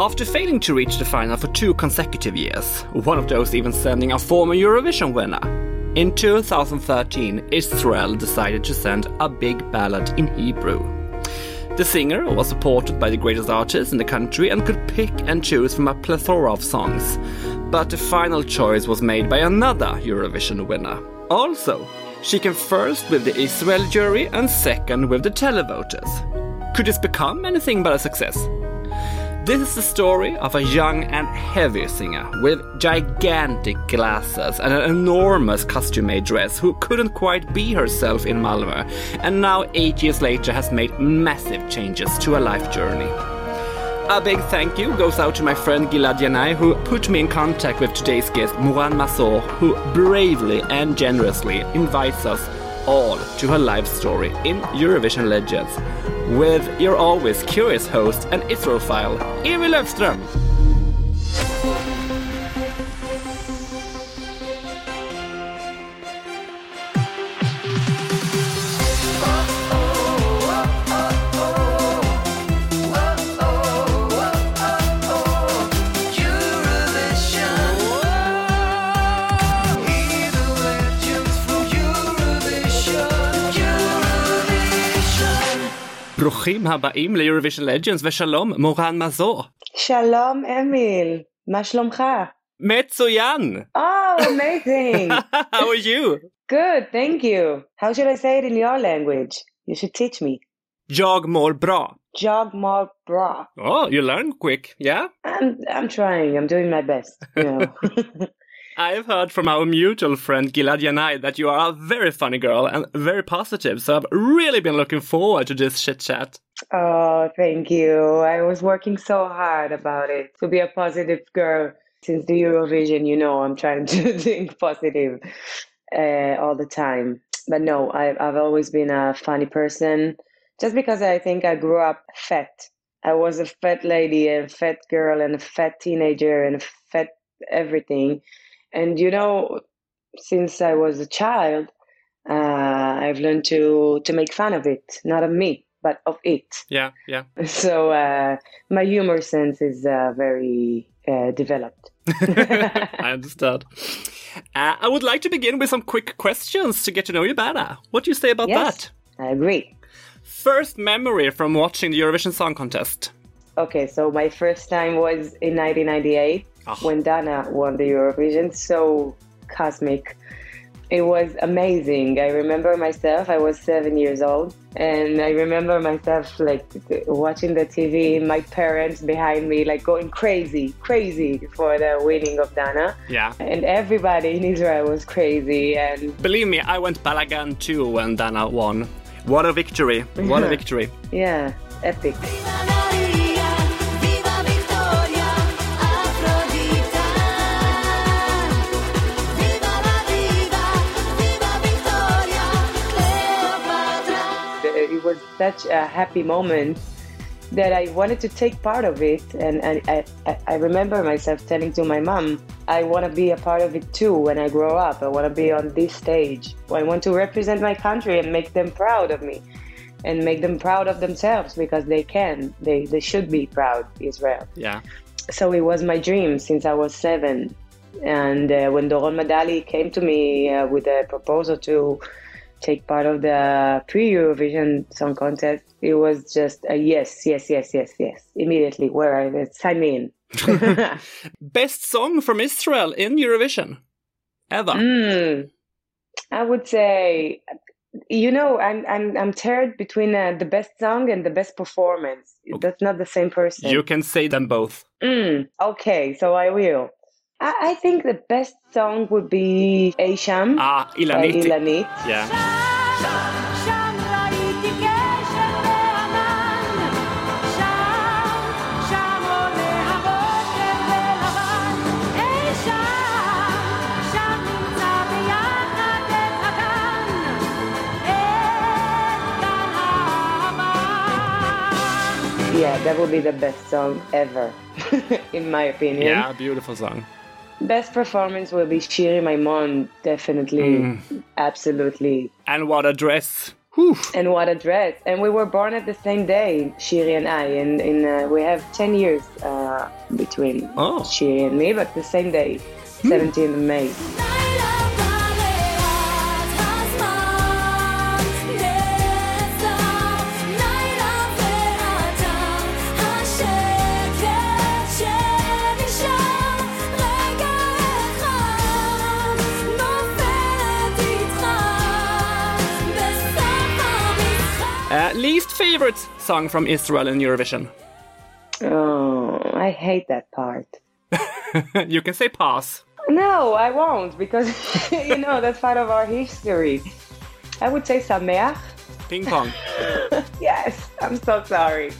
After failing to reach the final for two consecutive years, one of those even sending a former Eurovision winner, in 2013 Israel decided to send a big ballad in Hebrew. The singer was supported by the greatest artists in the country and could pick and choose from a plethora of songs. But the final choice was made by another Eurovision winner. Also, she came first with the Israel jury and second with the televoters. Could this become anything but a success? This is the story of a young and heavy singer with gigantic glasses and an enormous costume made dress who couldn't quite be herself in Malmö and now, eight years later, has made massive changes to her life journey. A big thank you goes out to my friend Gilad Yanai, who put me in contact with today's guest, Moran Mazor, who bravely and generously invites us all to her life story in Eurovision Legends with your always curious host and Israelphile, Emil Löfström. ברוכים הבאים ליורוויז'ן לג'נדס ושלום מורן מזור. שלום אמיל, מה שלומך? מצוין! Oh, amazing! How are you? Good, thank you. How should I say it in your language? You should teach me. Jag mår bra. Jag mår bra. Oh, you learn quick, yeah? I'm I'm trying. I'm doing my best. You know. I've heard from our mutual friend Gilad Yanai that you are a very funny girl and very positive, so I've really been looking forward to this chit chat. oh, thank you. I was working so hard about it to be a positive girl since the Eurovision. You know, I'm trying to think positive uh, all the time. But no, I, I've always been a funny person. Just because I think I grew up fat. I was a fat lady, a fat girl, and a fat teenager, and a fat everything. And you know, since I was a child, uh, I've learned to to make fun of it, not of me, but of it. Yeah, yeah. So uh, my humor sense is uh, very uh, developed. I understand. Uh, I would like to begin with some quick questions to get to know you better. What do you say about Yes. that? I agree. First memory from watching the Eurovision Song Contest. Okay, so my first time was in 1998 Ah. when Dana won the Eurovision. So cosmic. It was amazing. I remember myself, I was seven years old, and I remember myself like watching the TV, my parents behind me, like going crazy, crazy for the winning of Dana. Yeah. And everybody in Israel was crazy. And Believe me, I went Balagan too when Dana won. What a victory! What a victory! yeah, epic. Such a happy moment that I wanted to take part of it. And, and I, I, I remember myself telling to my mom, I want to be a part of it too when I grow up. I want to be on this stage. I want to represent my country and make them proud of me and make them proud of themselves because they can. They, they should be proud, Israel. Yeah. So it was my dream since I was seven. And uh, when Doron Medalie came to me uh, with a proposal to take part of the pre-Eurovision Song Contest, it was just a yes, yes, yes, yes, yes. Immediately, where I sign me in. Best song from Israel in Eurovision ever. Mm, I would say, you know, I'm I'm I'm teared between uh, the best song and the best performance. That's not the same person. You can say them both. Mm, okay, so I will. I, I think the best song would be Ey Sham. Ah, Ilanit. Ilanit. Yeah. Yeah, that would be the best song ever, in my opinion. Yeah, beautiful song. Best performance will be Shiri Maimon, definitely, Mm. absolutely. And what a dress. Oof. And what a dress! And we were born at the same day, Shiri and I. And, and uh, we have ten years uh, between Oh. Shiri and me, but the same day, 17th of May. Least favorite song from Israel in Eurovision? Oh, I hate that part. you can say pass. No, I won't because you know that's part of our history. I would say Sameach. Ping pong. Yes, I'm so sorry.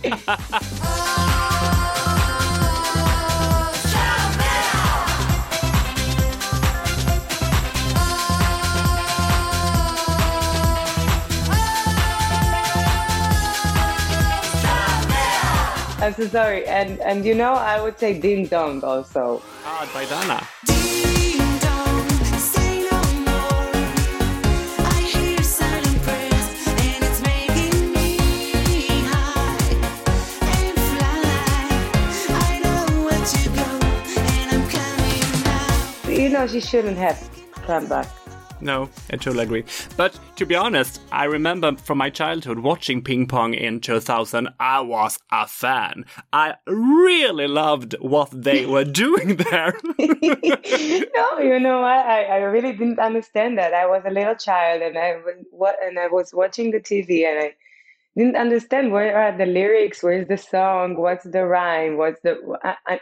I'm so sorry. And and you know, I would say ding dong also. ah, by Dana. Ding dong, say no more. I hear silent prayers, and it's making me high and fly. I know where to go, and I'm coming now. You know, she shouldn't have come back. No, I totally agree. But to be honest, I remember from my childhood watching ping pong in 2000. I was a fan. I really loved what they were doing there. no, you know what? I, I really didn't understand that. I was a little child and I was what and I was watching the TV and I didn't understand where are the lyrics, where's the song, what's the rhyme, what's the I, I,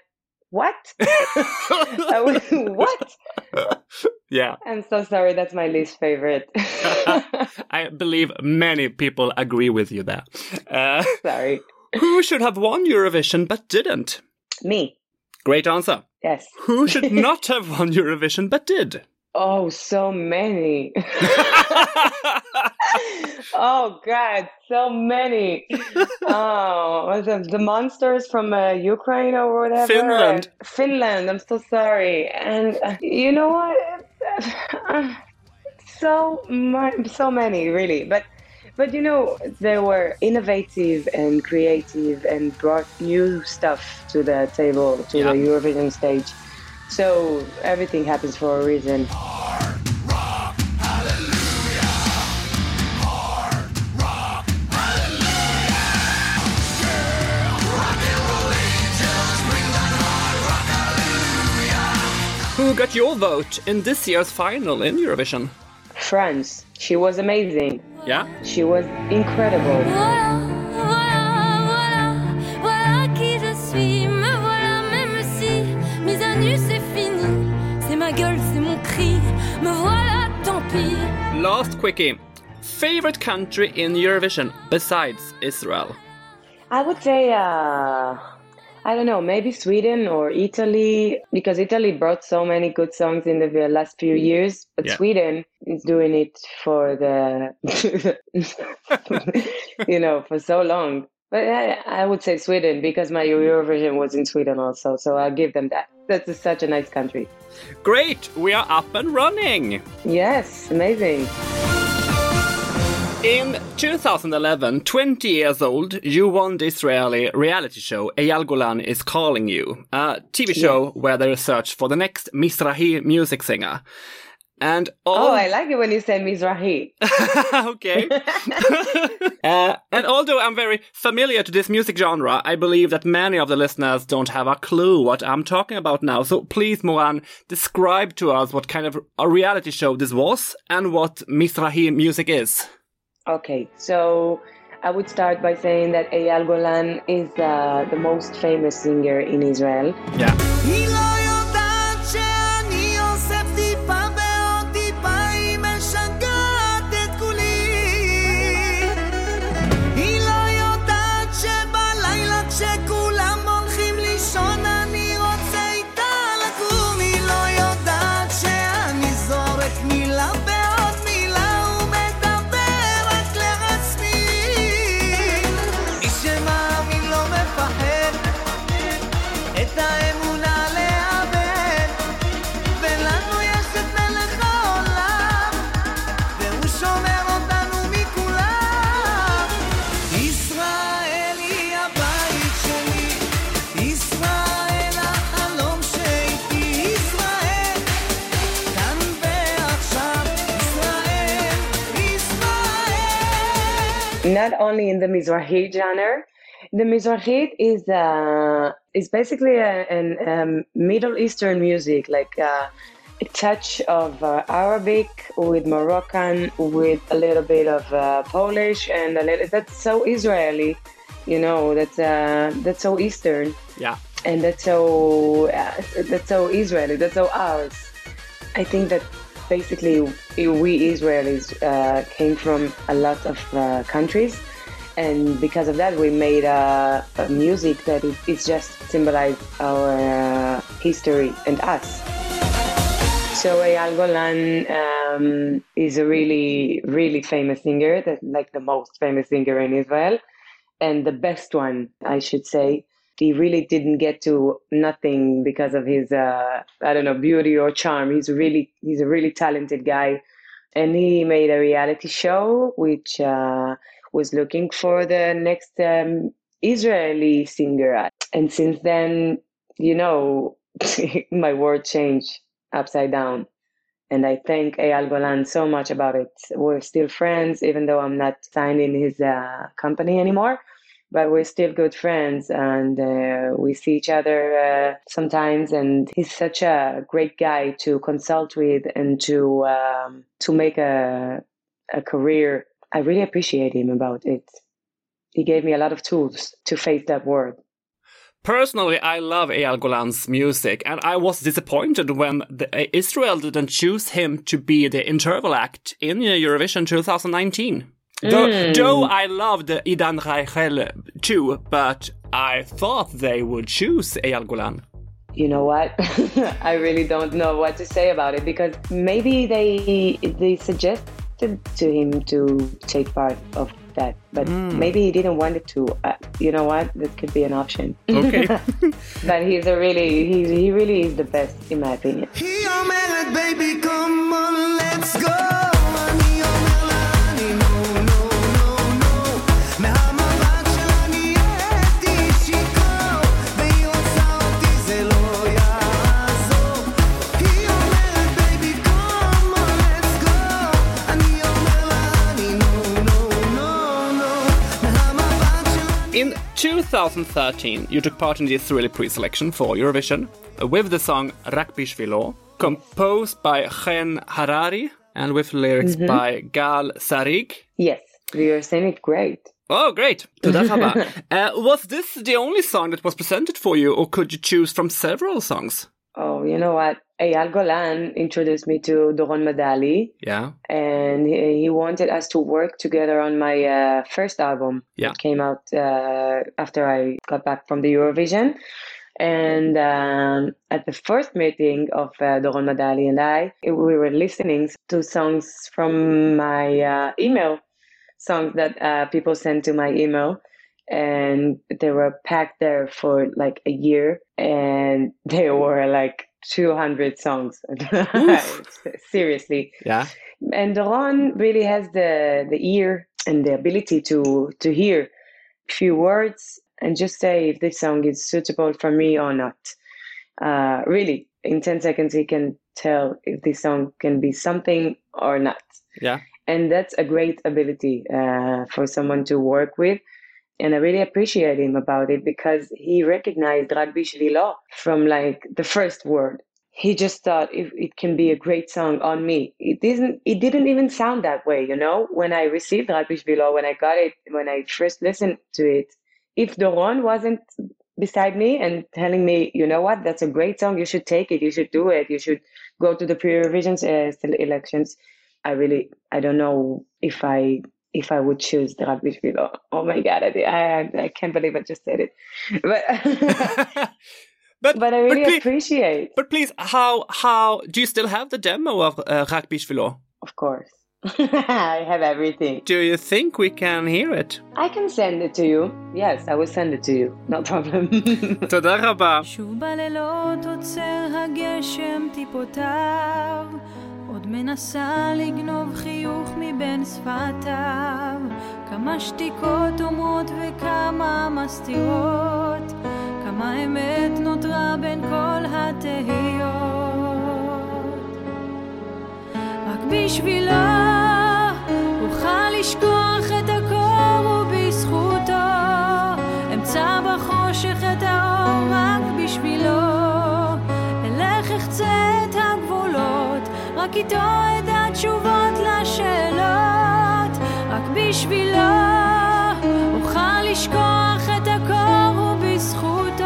what? Was, what? yeah. I'm so sorry. That's my least favorite. I believe many people agree with you there. Uh, sorry. who should have won Eurovision but didn't? Me. Great answer. Yes. Who should not have won Eurovision but did? Oh, so many. oh God, so many. oh, it the monsters from uh, Ukraine or whatever? Finland. Finland. I'm so sorry. And uh, you know what? so mu- so many, really. But but you know, they were innovative and creative and brought new stuff to the table, to Yeah. the Eurovision stage. So everything happens for a reason. Who got your vote in this year's final in Eurovision? France. She was amazing. Yeah? She was incredible. Last quickie. Favorite country in Eurovision besides Israel? I would say, uh, I don't know, maybe Sweden or Italy, because Italy brought so many good songs in the last few years. But Yeah. Sweden is doing it for the, you know, for so long. But I, I would say Sweden because my Eurovision was in Sweden also. So I'll give them that. That's such a nice country. Great! We are up and running! Yes, amazing. In 2011, 20 years old, you won the Israeli reality show Eyal Golan is Calling You, a TV show where they search for the next Mizrahi music singer. And all Oh, I like it when you say Mizrahi. okay. uh, and although I'm very familiar to this music genre, I believe that many of the listeners don't have a clue what I'm talking about now. So please, Moran, describe to us what kind of a reality show this was and what Mizrahi music is. Okay, so I would start by saying that Eyal Golan is uh, the most famous singer in Israel. Yeah. Not only in the Mizrahi genre. The Mizrahi is uh, is basically a, an um, Middle Eastern music, like uh, a touch of uh, Arabic with Moroccan, with a little bit of uh, Polish, and a little. That's so Israeli, you know. That's uh, that's so Eastern, Yeah. and that's so uh, that's so Israeli. That's so ours. I think that basically we Israelis uh, came from a lot of uh, countries, and because of that, we made a, a music that it, it's just symbolized our uh, history and us. So Eyal Golan um, is a really, really famous singer, that like the most famous singer in Israel, and the best one, I should say. He really didn't get to nothing because of his, uh, I don't know, beauty or charm. He's really, he's a really talented guy, and he made a reality show which uh, was looking for the next um, Israeli singer. And since then, you know, my world changed upside down. And I thank Eyal Golan so much about it. We're still friends, even though I'm not signed in his uh, company anymore. But we're still good friends, and uh, we see each other uh, sometimes. And he's such a great guy to consult with and to um, to make a a career. I really appreciate him about it. He gave me a lot of tools to face that world. Personally, I love Eyal Golan's music, and I was disappointed when the, uh, Israel didn't choose him to be the interval act in Eurovision 2019. Though, mm. though I loved Idan Raichel too, but I thought they would choose Eyal Golan. You know what? I really don't know what to say about it because maybe they they suggested to him to take part of that, but mm. maybe he didn't want it to. Uh, you know what? That could be an option. Okay. but he's a really he he really is the best in my opinion. He, baby, come on, let's go. 2013, you took part in the Israeli pre selection for Eurovision with the song Rak Bishvilo, composed by Chen Harari and with lyrics mm-hmm. by Gal Sarig. Yes, we are saying it great. Oh, great. Uh, was this the only song that was presented for you, or could you choose from several songs? Oh, you know what? Eyal Golan introduced me to Doron Medalie Yeah. and he, he wanted us to work together on my uh, first album Yeah. that came out uh, after I got back from the Eurovision. And um, at the first meeting of uh, Doron Medalie and I, we were listening to songs from my uh, email, songs that uh, people sent to my email. And they were packed there for like a year, and they were like 200 songs. Seriously Yeah. and Doron really has the the ear and the ability to to hear few words and just say if this song is suitable for me or not. Uh, really, in ten seconds, he can tell if this song can be something or not, Yeah. and that's a great ability uh, for someone to work with. And I really appreciate him about it because he recognized Rak Bishvilo from like the first word he just thought if it can be a great song on me. It didn't it didn't even sound that way, you know? When I received Rak Bishvilo, when I got it, when I first listened to it, if Doron wasn't beside me and telling me, you know what, that's a great song, you should take it, you should do it, you should go to the pre-revision uh, elections. I really, I don't know if I if I would choose the Rak Bishvilo. Oh, oh my god, I, I, I can't believe I just said it. But but, but I really but please, appreciate. But please, how how do you still have the demo of uh, Rugby Of course. I have everything. Do you think we can hear it? I can send it to you. Yes, I will send it to you. No problem. Toda רבה. עוד מנסה לגנוב חיוך מבין שפתיו. כמה שתיקות אומרות וכמה מסתירות, כמה אמת נותרה בין כל התהיות. רק בשבילו אוכל לשכוח רק איתו אדע תשובות לשאלות, רק בשבילו אוכל לשכוח את הקור ובזכותו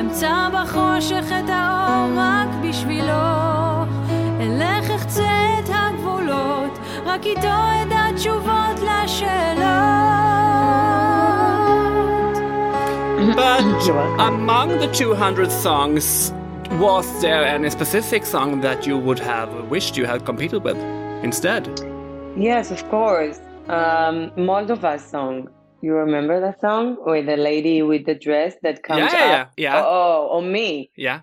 אמצא בחושך את האור רק בשבילו אלך אחצה את הגבולות, רק איתו אדע תשובות לשאלות. But You're welcome. among the 200 songs, was there any specific song that you would have wished you had competed with instead? Yes, of course. Um, Moldova song. You remember that song with the lady with the dress that comes Yeah, yeah, up? yeah, yeah. Oh, on me. Yeah.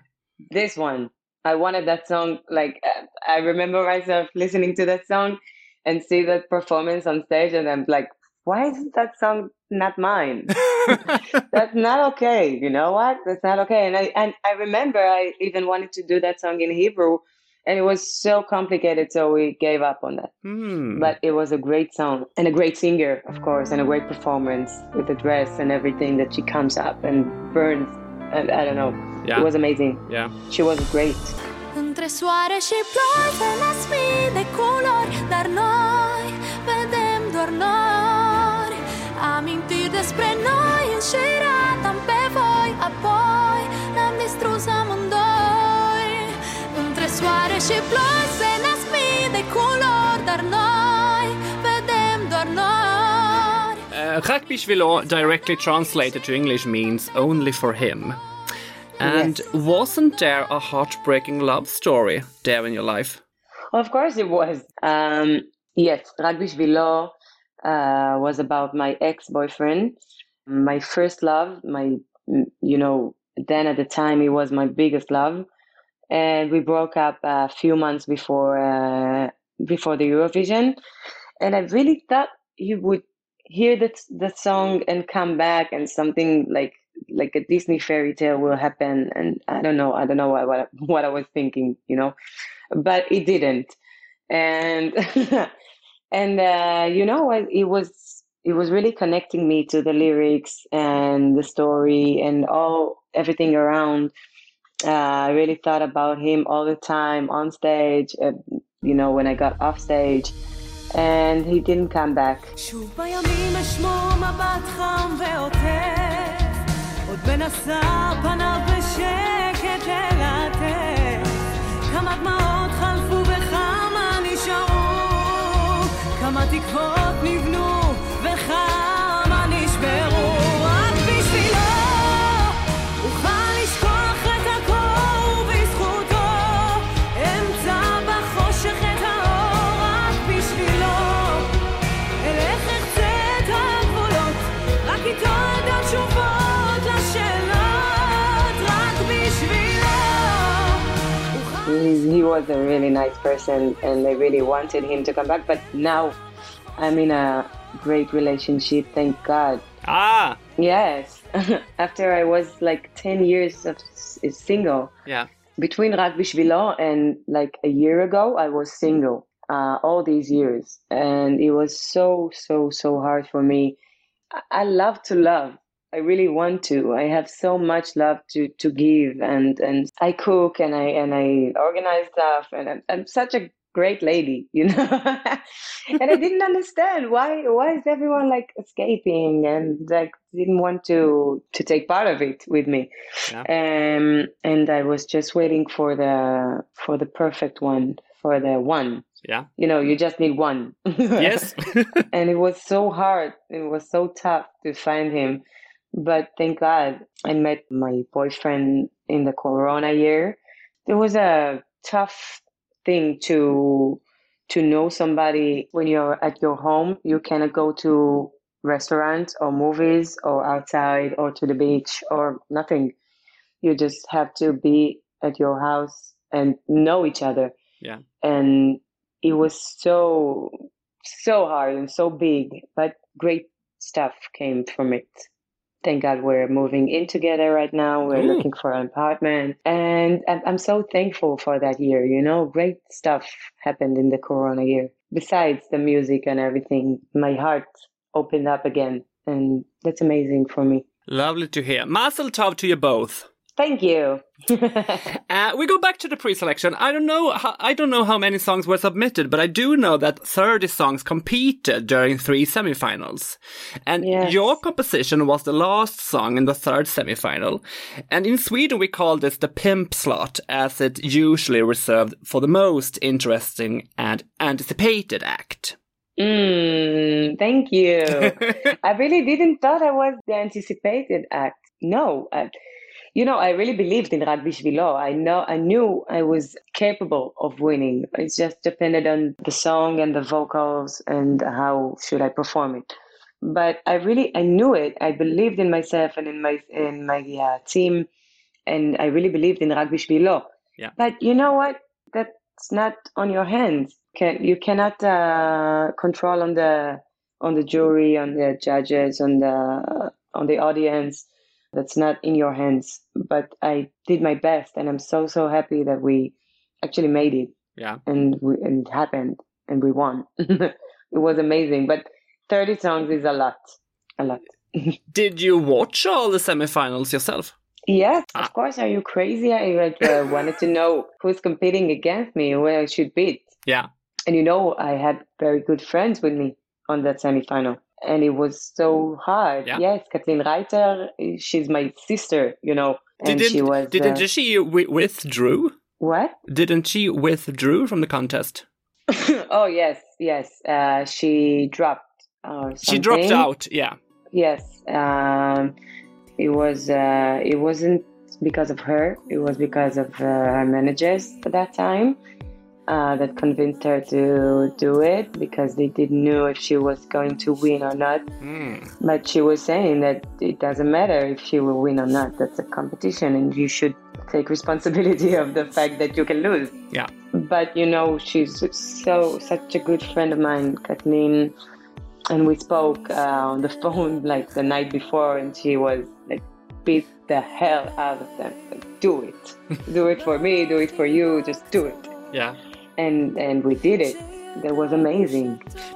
This one. I wanted that song. Like I remember myself listening to that song and see that performance on stage, and I'm like, why isn't that song not mine? That's not okay. You know what? That's not okay. And I and I remember I even wanted to do that song in Hebrew, and it was so complicated, so we gave up on that. Hmm. But it was a great song and a great singer, of course, and a great performance with the dress and everything that she comes up and burns. And I don't know. Yeah. It was amazing. yeah. She was great. Între soare și ploi se mii de culori Dar noi vedem doar nori Amintiri despre noi înșiratam pe voi Apoi ne-am distrus amândoi Între soare și ploi se nasc mii de culori Dar noi vedem doar nori Uh, Rak Bishvilo directly translated to English means only for him. And Yes. wasn't there a heartbreaking love story there in your life? Of course it was. Um, yes, Rak Bishvilo uh, was about my ex-boyfriend, my first love, my, mm, you know, then at the time he was my biggest love. And we broke up a few months before, uh, before the Eurovision. And I really thought he would hear that, the song and come back and something like, like a Disney fairy tale will happen. And I don't know, I don't know what, what, what I was thinking, you know but it didn't and and uh, you know it was it was really connecting me to the lyrics and the story and all everything around. Uh, i really thought about him all the time on stage uh, you know when i got off stage and he didn't come back was a really nice person and I really wanted him to come back. But now I'm in a great relationship, thank God. Ah, Yes. After I was like 10 years of s- single. yeah. Between Rak Bishvilo and like a year ago, I was single uh, all these years. And it was so, so, so hard for me. I- I love to love. I really want to. I have so much love to, to give and, and I cook and I and I organize stuff and I'm, I'm such a great lady, you know. and I didn't understand why why is everyone like escaping and like didn't want to to take part of it with me. Um and I was just waiting for the for the perfect one, for the one. Yeah. You know, you just need one. Yes. and it was so hard. It was so tough to find him. But thank God I met my boyfriend in the Corona year. It was a tough thing to to know somebody when you're at your home. You cannot go to restaurants or movies or outside or to the beach or nothing. You just have to be at your house and know each other. Yeah. And it was so so hard and so big, but great stuff came from it. Thank God we're moving in together right now. We're Ooh. looking for an apartment. And I'm, I'm so thankful for that year. You know, great stuff happened in the Corona year. Besides the music and everything, my heart opened up again. And that's amazing for me. Lovely to hear. Mazel tov to you both. Thank you. Uh, we go back to the pre-selection. I don't know. How, I don't know how many songs were submitted, but I do know that 30 songs competed during three semifinals, and Yes. your composition was the last song in the third semifinal. And in Sweden, we call this the pimp slot, as it usually reserved for the most interesting and anticipated act. Mm, thank you. I really didn't thought I was the anticipated act. No, I, you know, I really believed in Rak Bishvilo. I know, I knew I was capable of winning. It just depended on the song and the vocals and how should I perform it. But I really, I knew it. I believed in myself and in my in my uh, team, and I really believed in Rak Bishvilo. Yeah. But you know what? That's not on your hands. Can you cannot uh, control on the on the jury, on the judges, on the on the audience. That's not in your hands. But I did my best, and I'm so so happy that we actually made it, Yeah. and we, and it happened, and we won. it was amazing. But 30 songs is a lot, a lot. Did you watch all the semifinals yourself? Yes, Ah. of course. Are you crazy? I like, uh, wanted to know who's competing against me, who I should beat. Yeah. And you know, I had very good friends with me on that semifinal. And it was so hard. Yeah. Yes, Kathleen Reiter, she's my sister, you know. And Didn't she was. didn't uh, she wi- withdrew? What? Didn't she withdrew from the contest? oh, yes, yes. Uh, she dropped. She dropped out. Yeah. Yes. Um, it was. Uh, it wasn't because of her. It was because of uh, her managers at that time uh, that convinced her to do it because they didn't know if she was going to win or not. Hmm. But she was saying that it doesn't matter if she will win or not. That's a competition, and you should take responsibility of the fact that you can lose. Yeah. But you know, she's so such a good friend of mine, Kathleen, and we spoke uh, on the phone like the night before, and she was like, beat the hell out of them. Like, do it, do it for me, do it for you, just do it. Yeah And and we did it. That was amazing.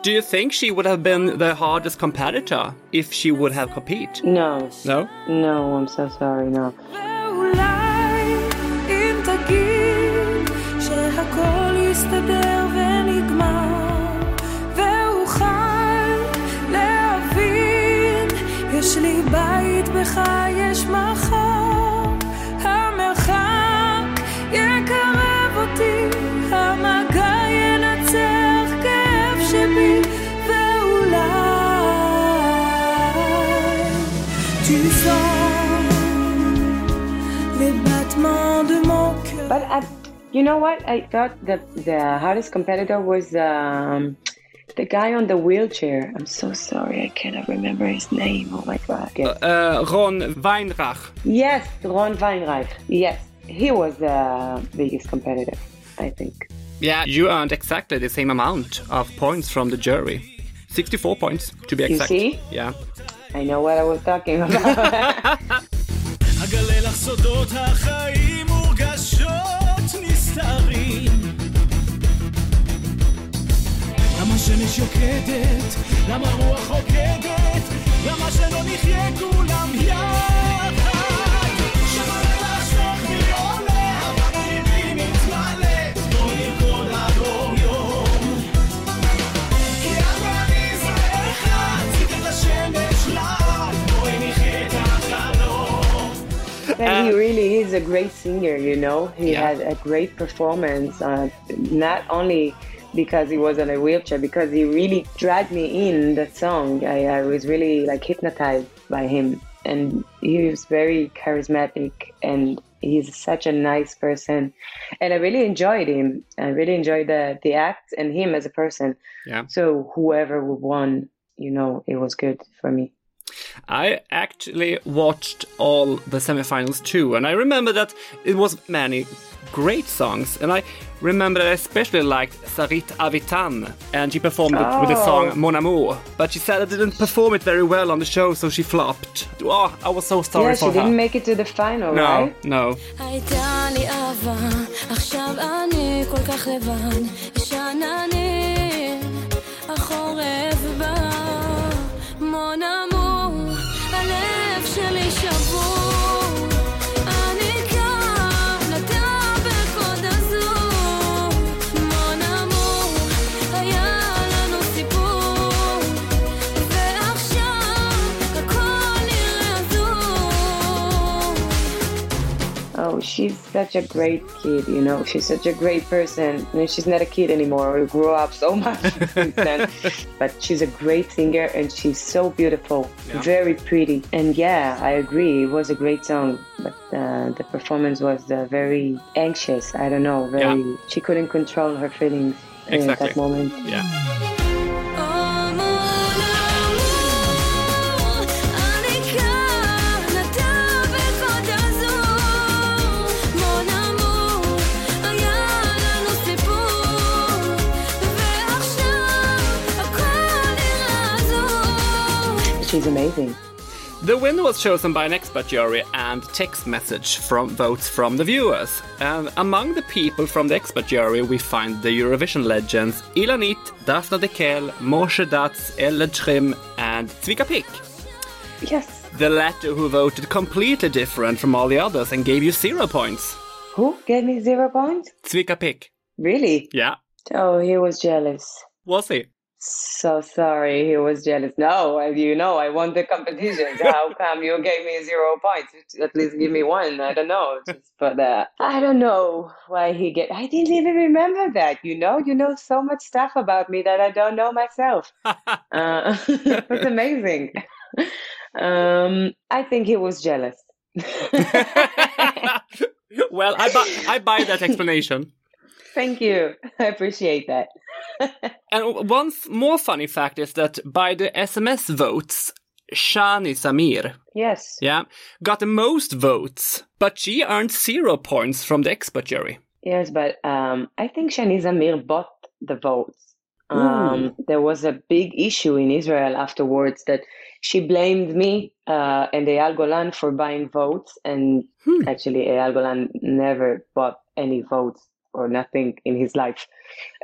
Do you think she would have been the hardest competitor if she would have compete? No, No. no, I'm so sorry. No. ואולי אם תגיד שהכל יסתדר ונגמר ואוכל להבין יש לי בית בך But I, you know what? I thought that the hardest competitor was um, the guy on the wheelchair. I'm so sorry, I cannot remember his name. Oh my god. Yes, Uh, Ron Weinreich. yes Ron Weinreich. Yes, he was the biggest competitor, I think. Yeah, you earned exactly the same amount of points from the jury. 64 points, to be exact. You exact. see? Yeah. I know what I was talking about. רגשות נסתרים. למה שמש יוקדת? למה רוח עוקדת? למה שלא נחיה כולם יד? But he really is a great singer, you know. He Yeah. had a great performance, uh, not only because he was on a wheelchair, because he really dragged me in that song. I, I was really like hypnotized by him, and he was very charismatic, and he's such a nice person, and I really enjoyed him. I really enjoyed the the act and him as a person. Yeah. So whoever won, you know, it was good for me. I actually watched all the semifinals too, and I remember that it was many great songs, and I remember that I especially liked Sarit Avitan, and she performed oh. it with the song oh. Mon Amour, but she said I didn't perform it very well on the show, so she flopped. Oh, I was so sorry yeah, for her. Yeah, she didn't make it to the final, no, right? No, no. She's such a great kid, you know. She's such a great person. I mean, she's not a kid anymore. We grew up so much since then. But she's a great singer and she's so beautiful, Yeah. very pretty. And yeah, I agree. It was a great song, but uh, the performance was uh, very anxious. I don't know, very. She couldn't control her feelings in that moment. Yeah. She's amazing. The winner was chosen by an expert jury and text message from votes from the viewers. And among the people from the expert jury, we find the Eurovision legends Ilanit, Daphne Dekel, Moshe Datz, Elle Trim, and Zvika Pick. Yes. The latter who voted completely different from all the others and gave you zero points. Who gave me zero points? Zvika Pick. Really? Yeah. Oh, he was jealous. Was he? So sorry, he was jealous. No, you know, I won the competition. How come you gave me zero points? At least give me one. I don't know. Just for the, I don't know why he get. I didn't even remember that. You know, you know so much stuff about me that I don't know myself. uh, it's amazing. Um, I think he was jealous. well, I buy, I buy that explanation. Thank you. I appreciate that. And one f- more funny fact is that by the SMS votes, Shani Samir, Yes. yeah, got the most votes, but she earned zero points from the expert jury. Yes, but um, I think Shani Samir bought the votes. Um, there was a big issue in Israel afterwards that she blamed me uh, and Eyal Golan for buying votes, and Hmm. actually Eyal Golan never bought any votes or nothing in his life,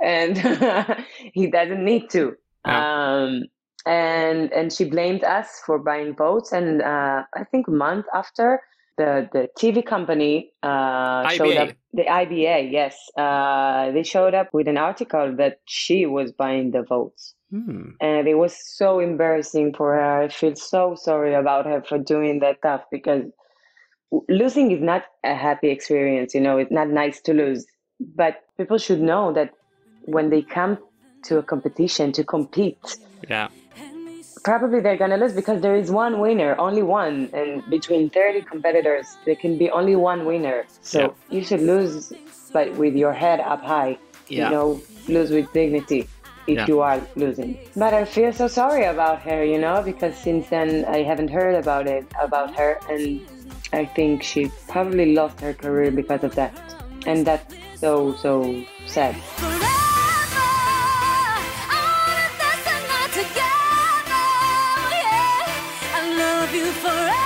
and he doesn't need to. Um, and and she blamed us for buying votes, and uh, I think a month after the the TV company uh, showed up. The IBA, yes, uh, they showed up with an article that she was buying the votes, Hmm. and it was so embarrassing for her. I feel so sorry about her for doing that stuff because losing is not a happy experience. You know, it's not nice to lose, but people should know that when they come to a competition to compete, Yeah. probably they're gonna lose because there is one winner, only one, and between 30 competitors, there can be only one winner. So Yeah. you should lose, but with your head up high. Yeah. You know, lose with dignity if Yeah. you are losing. But I feel so sorry about her, you know, because since then I haven't heard about it about her, and I think she probably lost her career because of that, and that's so so sad. Forever,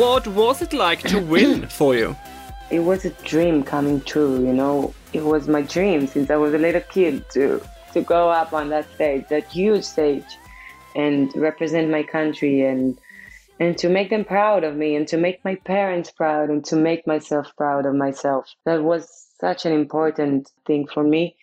What was it like to win for you? it was a dream coming true you know. It was my dream since i was a little kid to to go up on that stage that huge stage and represent my country and and to make them proud of me and to make my parents proud and to make myself proud of myself. That was such an important thing for me.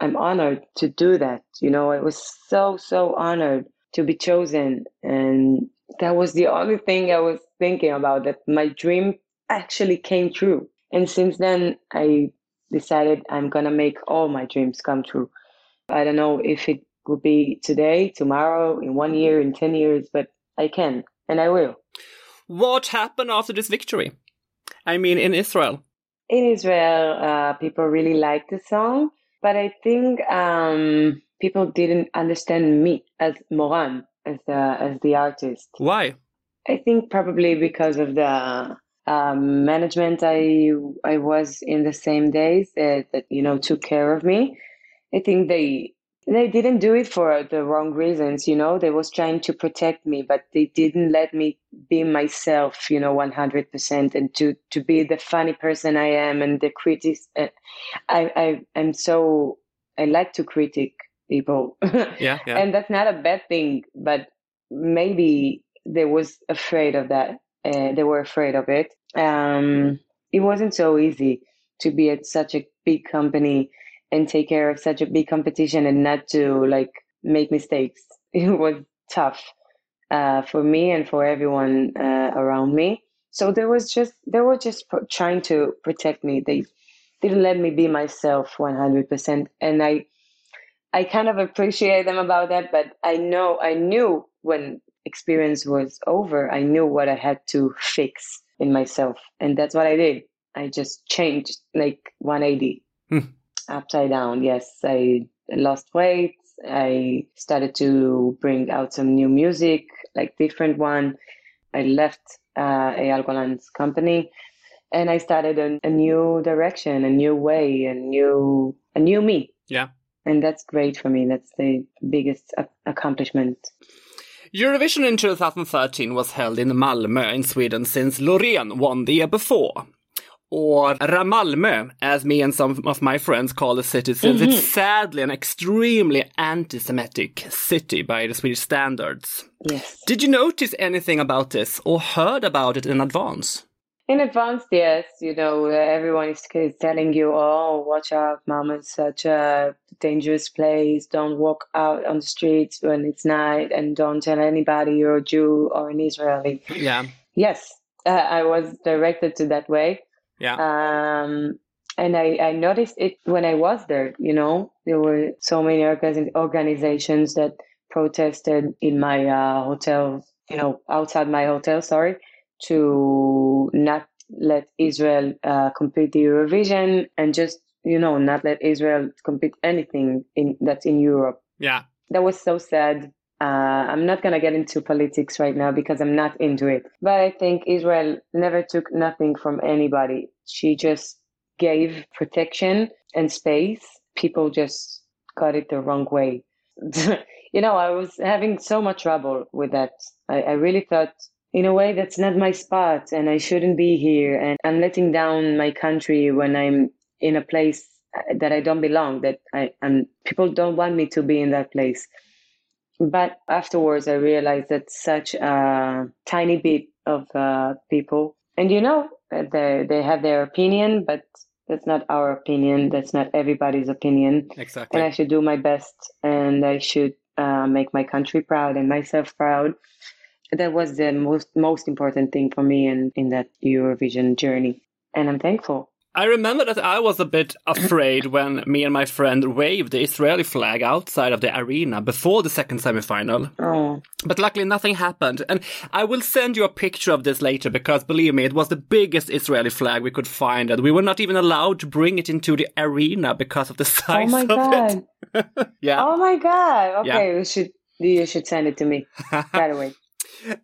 I'm honored to do that you know. I was so so honored to be chosen and that was the only thing i was thinking about that my dream actually came true. And since then, I decided I'm gonna make all my dreams come true. I don't know if it will be today, tomorrow, in one year, in 10 years, but I can and I will. What happened after this victory? I mean, in Israel. In Israel, uh, people really liked the song, but I think um, people didn't understand me as Moran, as the, as the artist. Why? I think probably because of the um, management I I was in the same days that, that you know took care of me. I think they they didn't do it for the wrong reasons. You know, they was trying to protect me, but they didn't let me be myself. You know, one hundred percent, and to to be the funny person I am and the critics. Uh, I I I'm so I like to critic people. Yeah, yeah. And that's not a bad thing, but maybe they was afraid of that. Uh, they were afraid of it. Um, it wasn't so easy to be at such a big company and take care of such a big competition and not to like make mistakes. It was tough uh, for me and for everyone uh, around me. So there was just they were just pro- trying to protect me. They didn't let me be myself 100%, and I I kind of appreciate them about that. But I know I knew when experience was over, I knew what I had to fix in myself, and that's what I did. I just changed like 180 Hmm. upside down. Yes, I lost weight. I started to bring out some new music, like different one. I left uh, Eyal Golan's company, and I started a, a new direction, a new way, a new a new me, Yeah. And that's great for me. That's the biggest a- accomplishment. Eurovision in 2013 was held in Malmö in Sweden since Loreen won the year before. Or Ramalmö, as me and some of my friends call the city, since it's mm-hmm. sadly an extremely anti-Semitic city by the Swedish standards. Yes. Did you notice anything about this or heard about it in advance? In advance, yes, you know, everyone is is telling you, oh, watch out, Mama, it's such a dangerous place. Don't walk out on the streets when it's night and don't tell anybody you're a Jew or an Israeli. Yeah, Yes, uh, I was directed to that way. yeah, Um, and I, I noticed it when I was there, you know, there were so many organizations that protested in my uh, hotel, you know, outside my hotel, sorry, to not let Israel uh, compete the Eurovision and just, you know, not let Israel compete anything in that's in Europe yeah. that was so sad. Uh, I'm not gonna get into politics right now because I'm not into it. But I think Israel never took nothing from anybody. She just gave protection and space. People just got it the wrong way. you know, I was having so much trouble with that. I, I really thought, in a way, that's not my spot and I shouldn't be here. And I'm letting down my country when I'm in a place uh, that I don't belong, that I, and people don't want me to be in that place. But afterwards, I realized that such a tiny bit of uh, people, and you know, they they have their opinion, but that's not our opinion. That's not everybody's opinion. Exactly. And I should do my best, and I should uh, make my country proud and myself proud. That was the most most important thing for me in in that Eurovision journey, and I'm thankful. I remember that I was a bit afraid when me and my friend waved the Israeli flag outside of the arena before the second semifinal. Oh, But luckily nothing happened. And I will send you a picture of this later because believe me, it was the biggest Israeli flag we could find and we were not even allowed to bring it into the arena because of the size. oh my of god! it. Yeah. Oh my god! Yeah. Okay, you should you should send it to me right away.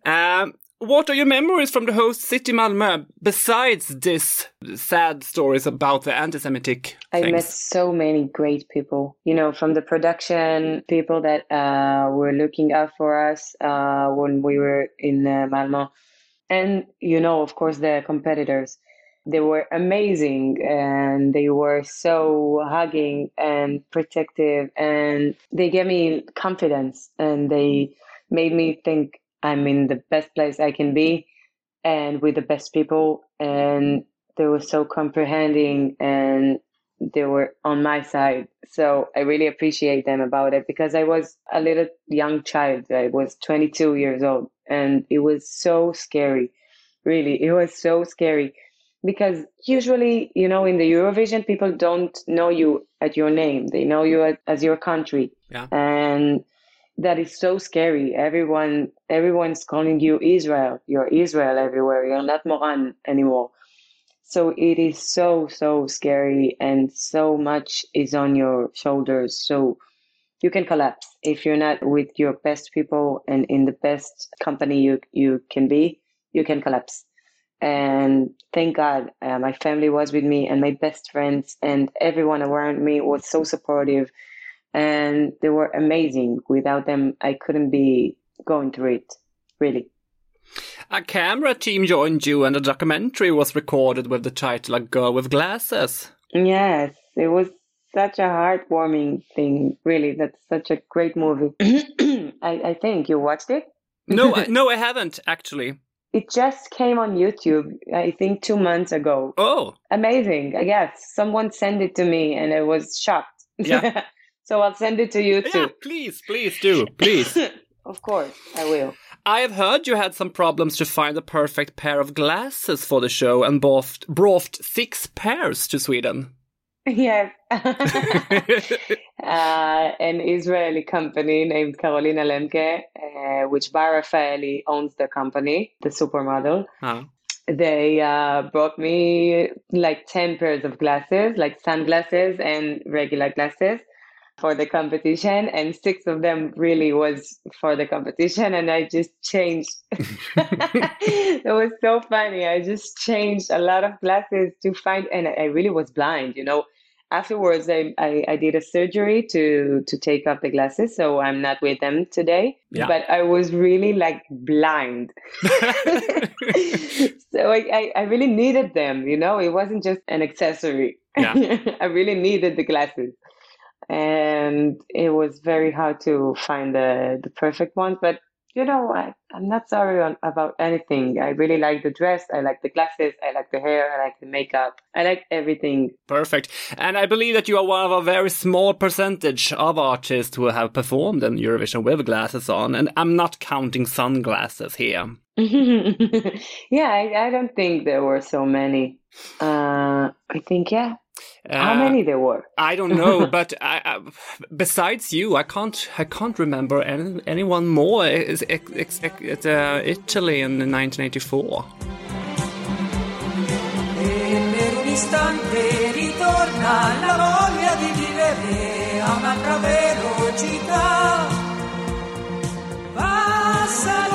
Um, what are your memories from the host city Malmö besides this sad stories about the anti-Semitic I things? met so many great people, you know, from the production people that uh, were looking out for us uh, when we were in uh, Malmo. And, you know, of course, the competitors. They were amazing and they were so hugging and protective and they gave me confidence and they made me think I'm in the best place I can be and with the best people and they were so comprehending and they were on my side. So I really appreciate them about it because I was a little young child. I was 22 years old and it was so scary. Really, it was so scary because usually, you know, in the Eurovision, people don't know you at your name. They know you as, as your country. Yeah. And that is so scary. Everyone, everyone's calling you Israel. You're Israel everywhere. You're not Moran anymore. So it is so, so scary and so much is on your shoulders. So you can collapse if you're not with your best people and in the best company you, you can be, you can collapse. And thank God, uh, my family was with me and my best friends and everyone around me was so supportive and they were amazing. Without them, I couldn't be going through it, really. A camera team joined you and a documentary was recorded with the title A Girl with Glasses. Yes, it was such a heartwarming thing. Really, that's such a great movie. I, I think you watched it. No, I- no, I haven't actually. It just came on YouTube. I think two months ago. Oh, Amazing. Yes, someone sent it to me, and I was shocked. Yeah. so I'll send it to you too. yeah, please, please do, please. Of course, I will. I have heard you had some problems to find the perfect pair of glasses for the show and bought, brought six pairs to Sweden. Yes. uh, an Israeli company named Carolina Lemke, uh, which Bar Rafaeli owns the company, the supermodel. Ah. They uh, brought me like 10 pairs of glasses, like sunglasses and regular glasses for the competition. And six of them really was for the competition. And I just changed. it was so funny. I just changed a lot of glasses to find, and I really was blind, you know afterwards I, I, I did a surgery to to take off the glasses so i'm not with them today Yeah. but i was really like blind so I, I, I really needed them you know it wasn't just an accessory Yeah. i really needed the glasses and it was very hard to find the the perfect ones but you know I, i'm not sorry on, about anything i really like the dress i like the glasses i like the hair i like the makeup i like everything Perfect. And I believe that you are one of a very small percentage of artists who have performed in Eurovision with glasses on, and I'm not counting sunglasses here. yeah, I, I don't think there were so many. Uh, I think, yeah. How Uh, many there were? I don't know, but I, I, besides you, I can't. I can't remember any, anyone more. It's, it's, it's, it's, uh, Italy in 1984. E per un istante ritorna la voglia di vivere a un'altra velocità. Passano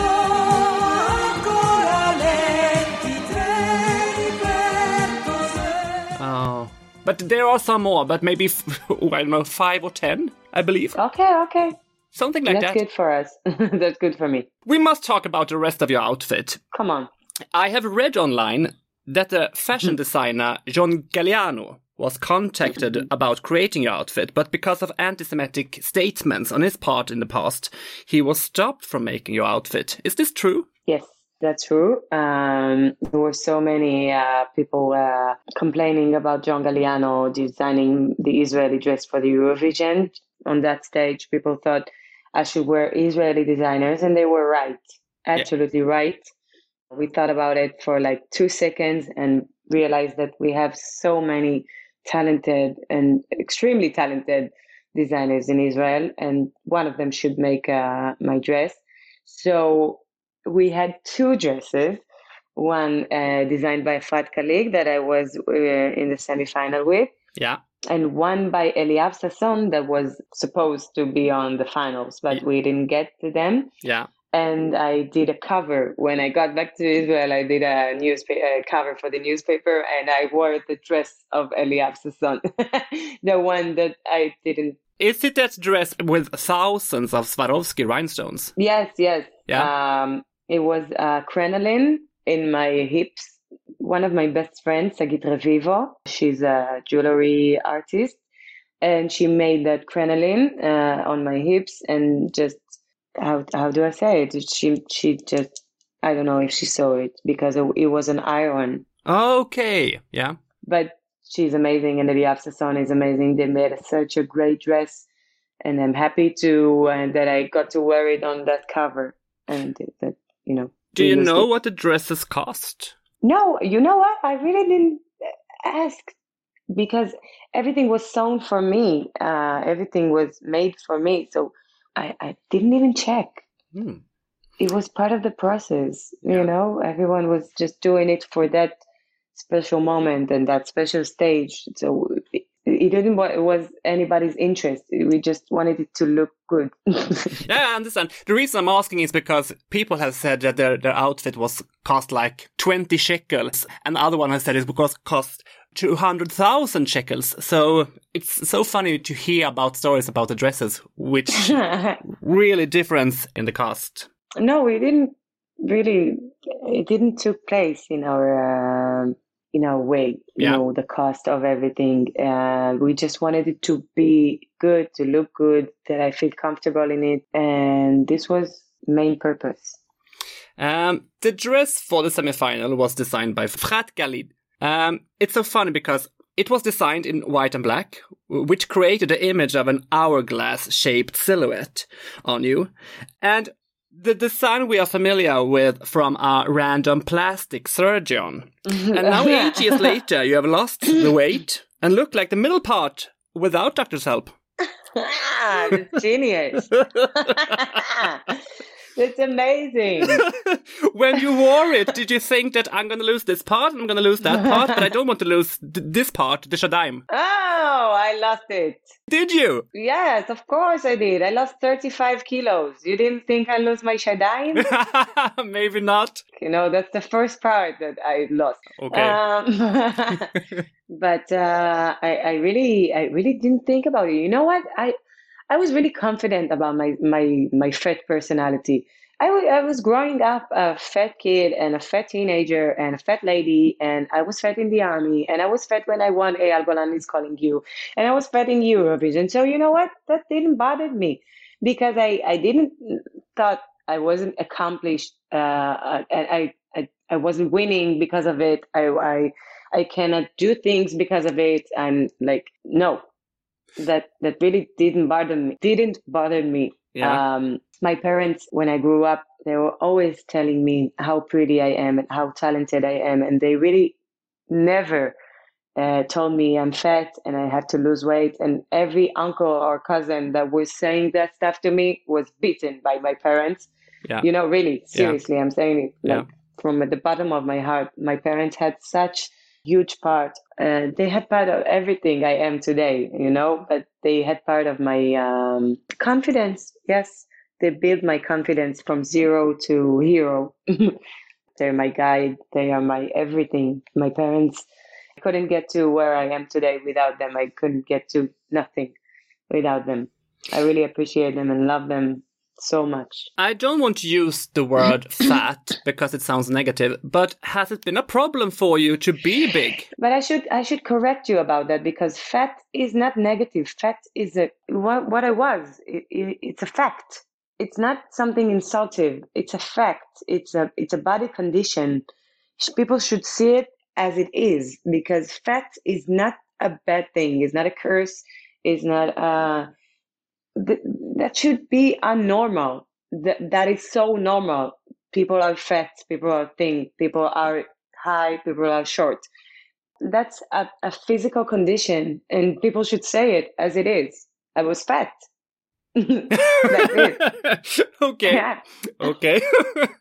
but there are some more. But maybe f- oh, I don't know, five or ten, I believe, Okay, okay. something like That's that. That's good for us. That's good for me. We must talk about the rest of your outfit. Come on. I have read online that the fashion designer John Galliano was contacted about creating your outfit, but because of anti-Semitic statements on his part in the past, he was stopped from making your outfit. Is this true? That's true. Um, there were so many uh, people uh, complaining about John Galliano designing the Israeli dress for the Eurovision. On that stage, people thought I should wear Israeli designers, and they were right. Absolutely right. We thought about it for like two seconds and realized that we have so many talented and extremely talented designers in Israel, and one of them should make uh, my dress. So we had two dresses, one uh, designed by Fat Kalik that I was uh, in the semifinal with, Yeah. and one by Eliav Sasson that was supposed to be on the finals, but Yeah. we didn't get to them. Yeah. And I did a cover when I got back to Israel. I did a newspaper cover for the newspaper, and I wore the dress of Eliav Sasson, the one that I didn't Is it that dress with thousands of Swarovski rhinestones? Yes, yes. Yeah. Um, it was uh, crinoline in my hips. One of my best friends, Sagit Revivo, she's a jewelry artist, and she made that crinoline uh, on my hips and just how how do I say it? She she just I don't know if she saw it because it, it was an iron, Okay. Yeah. but she's amazing and Eliav Sasson is amazing. They made such a great dress, and I'm happy to uh, that I got to wear it on that cover and that you know. Do you know it. what the dresses cost? No, you know what? I really didn't ask because everything was sewn for me. Uh, everything was made for me, so I, I didn't even check. Hmm. It was part of the process, Yeah. you know. Everyone was just doing it for that special moment and that special stage. So it, didn't was anybody's interest. We just wanted it to look good. Yeah, I understand. The reason I'm asking is because people have said that their, their outfit was cost like 20 shekels, and other one has said it because cost 200,000 shekels. So it's so funny to hear about stories about the dresses, which really difference in the cost. No, we didn't really. It didn't took place in our um in our way, you Yeah. know, the cost of everything. Uh, we just wanted it to be good, to look good, that I feel comfortable in it. And this was main purpose. Um, the dress for the semi-final was designed by Frat Galid. Um, it's so funny because it was designed in white and black, which created the image of an hourglass-shaped silhouette on you. And the design we are familiar with from our random plastic surgeon. and now, eight years later, you have lost the weight and look like the middle part without doctor's help. ah, that's genius. That's amazing. when you wore it, did you think that I'm going to lose this part and I'm going to lose that part, but I don't want to lose th- this part, the Shadaim? Oh, I lost it. Did you? Yes, of course I did. I lost 35 kilos. You didn't think I lose my Shadaim? Maybe not. you know, that's the first part that I lost. Okay. Um, but uh, I, I really, I really didn't think about it. You know what? I, I was really confident about my my my fat personality. I I was growing up a fat kid and a fat teenager and a fat lady, and I was fat in the army, and I was fat when I won Eyal Golan is calling you, and I was fat in Eurovision. So you know what? That didn't bother me because I I didn't thought I wasn't accomplished, uh, and I, I I wasn't winning because of it. I I I cannot do things because of it. I'm like no, that that really didn't bother me. Didn't bother me. Yeah. Um, my parents, when I grew up, they were always telling me how pretty I am and how talented I am, and they really never uh, told me I'm fat and I have to lose weight. And every uncle or cousin that was saying that stuff to me was beaten by my parents. Yeah. You know, really, Yeah. seriously, I'm saying it Yeah. like from the bottom of my heart. My parents had such huge part. Uh, they had part of everything I am today, you know, but they had part of my um, confidence. Yes, they built my confidence from zero to hero. They're my guide. They are my everything. My parents I couldn't get to where I am today without them. I couldn't get to nothing without them. I really appreciate them and love them so much. I don't want to use the word fat because it sounds negative, but has it been a problem for you to be big? But I should I should correct you about that because fat is not negative. Fat is a what, what I was. It, it, it's a fact. It's not something insultive. It's a fact. It's a it's a body condition. People should see it as it is because fat is not a bad thing. It's not a curse. It's not uh th- that should be unnormal. That that is so normal. People are fat. People are thin. People are high. People are short that's a, a physical condition and people should say it as it is i was fat that's it okay. yeah Okay.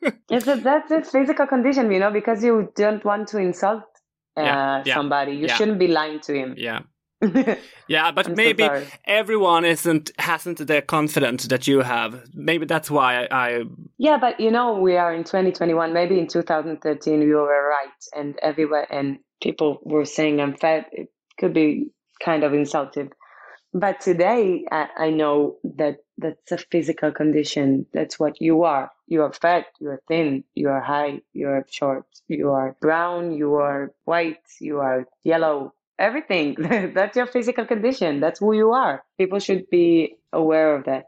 a, that's a physical condition you know because you don't want to insult uh, Yeah, yeah, somebody you shouldn't be lying to him yeah. Yeah, but I'm maybe sorry. everyone isn't hasn't the confidence that you have. Maybe that's why I, I yeah but you know we are in 2021 maybe in 2013 we were right and everywhere and people were saying i'm fat. It could be kind of insultive but today I, I know that that's a physical condition. That's what you are. You are fat you are thin you are high you are short you are brown you are white you are yellow everything. That's your physical condition. That's who you are. People should be aware of that.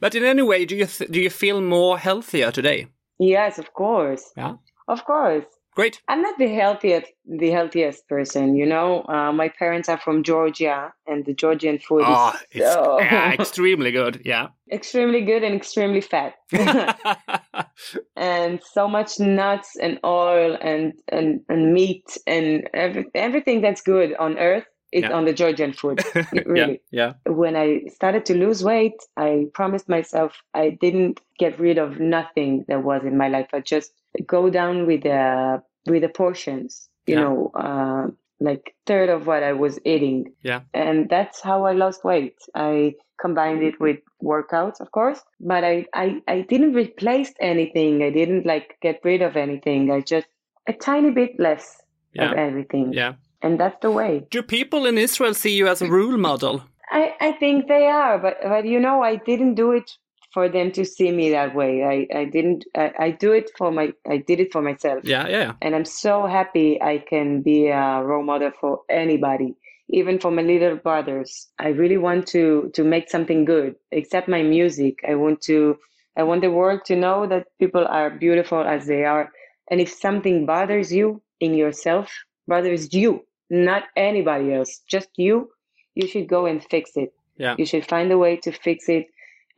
But in any way, do you th- do you feel more healthier today? yes of course. Yeah. of course Great. I'm not the healthiest, the healthiest person. You know, uh, my parents are from Georgia, and the Georgian food Oh, is so yeah, extremely good. Yeah. extremely good and extremely fat, and so much nuts and oil and and, and meat and every, everything that's good on earth is Yeah. on the Georgian food. yeah. really. Yeah. When I started to lose weight, I promised myself I didn't get rid of nothing that was in my life. I just go down with the with the portions, you Yeah. know, uh, like third of what I was eating, Yeah. and that's how I lost weight. I combined it with workouts, of course, but I I, I didn't replace anything. I didn't like get rid of anything. I just a tiny bit less Yeah. of everything, Yeah. And that's the way. Do people in Israel see you as a role model? I, I think they are, but but you know, I didn't do it for them to see me that way. I, I didn't, I, I do it for my, I did it for myself. Yeah, yeah. And I'm so happy I can be a role model for anybody, even for my little brothers. I really want to, to make something good, except my music. I want to, I want the world to know that people are beautiful as they are. And if something bothers you in yourself, bothers you, not anybody else, just you, you should go and fix it. Yeah. You should find a way to fix it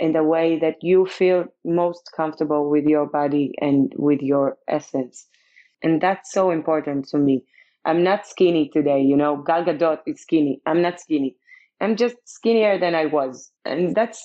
in the way that you feel most comfortable with your body and with your essence. And that's so important to me. I'm not skinny today, you know, Gal Gadot is skinny. I'm not skinny. I'm just skinnier than I was. And that's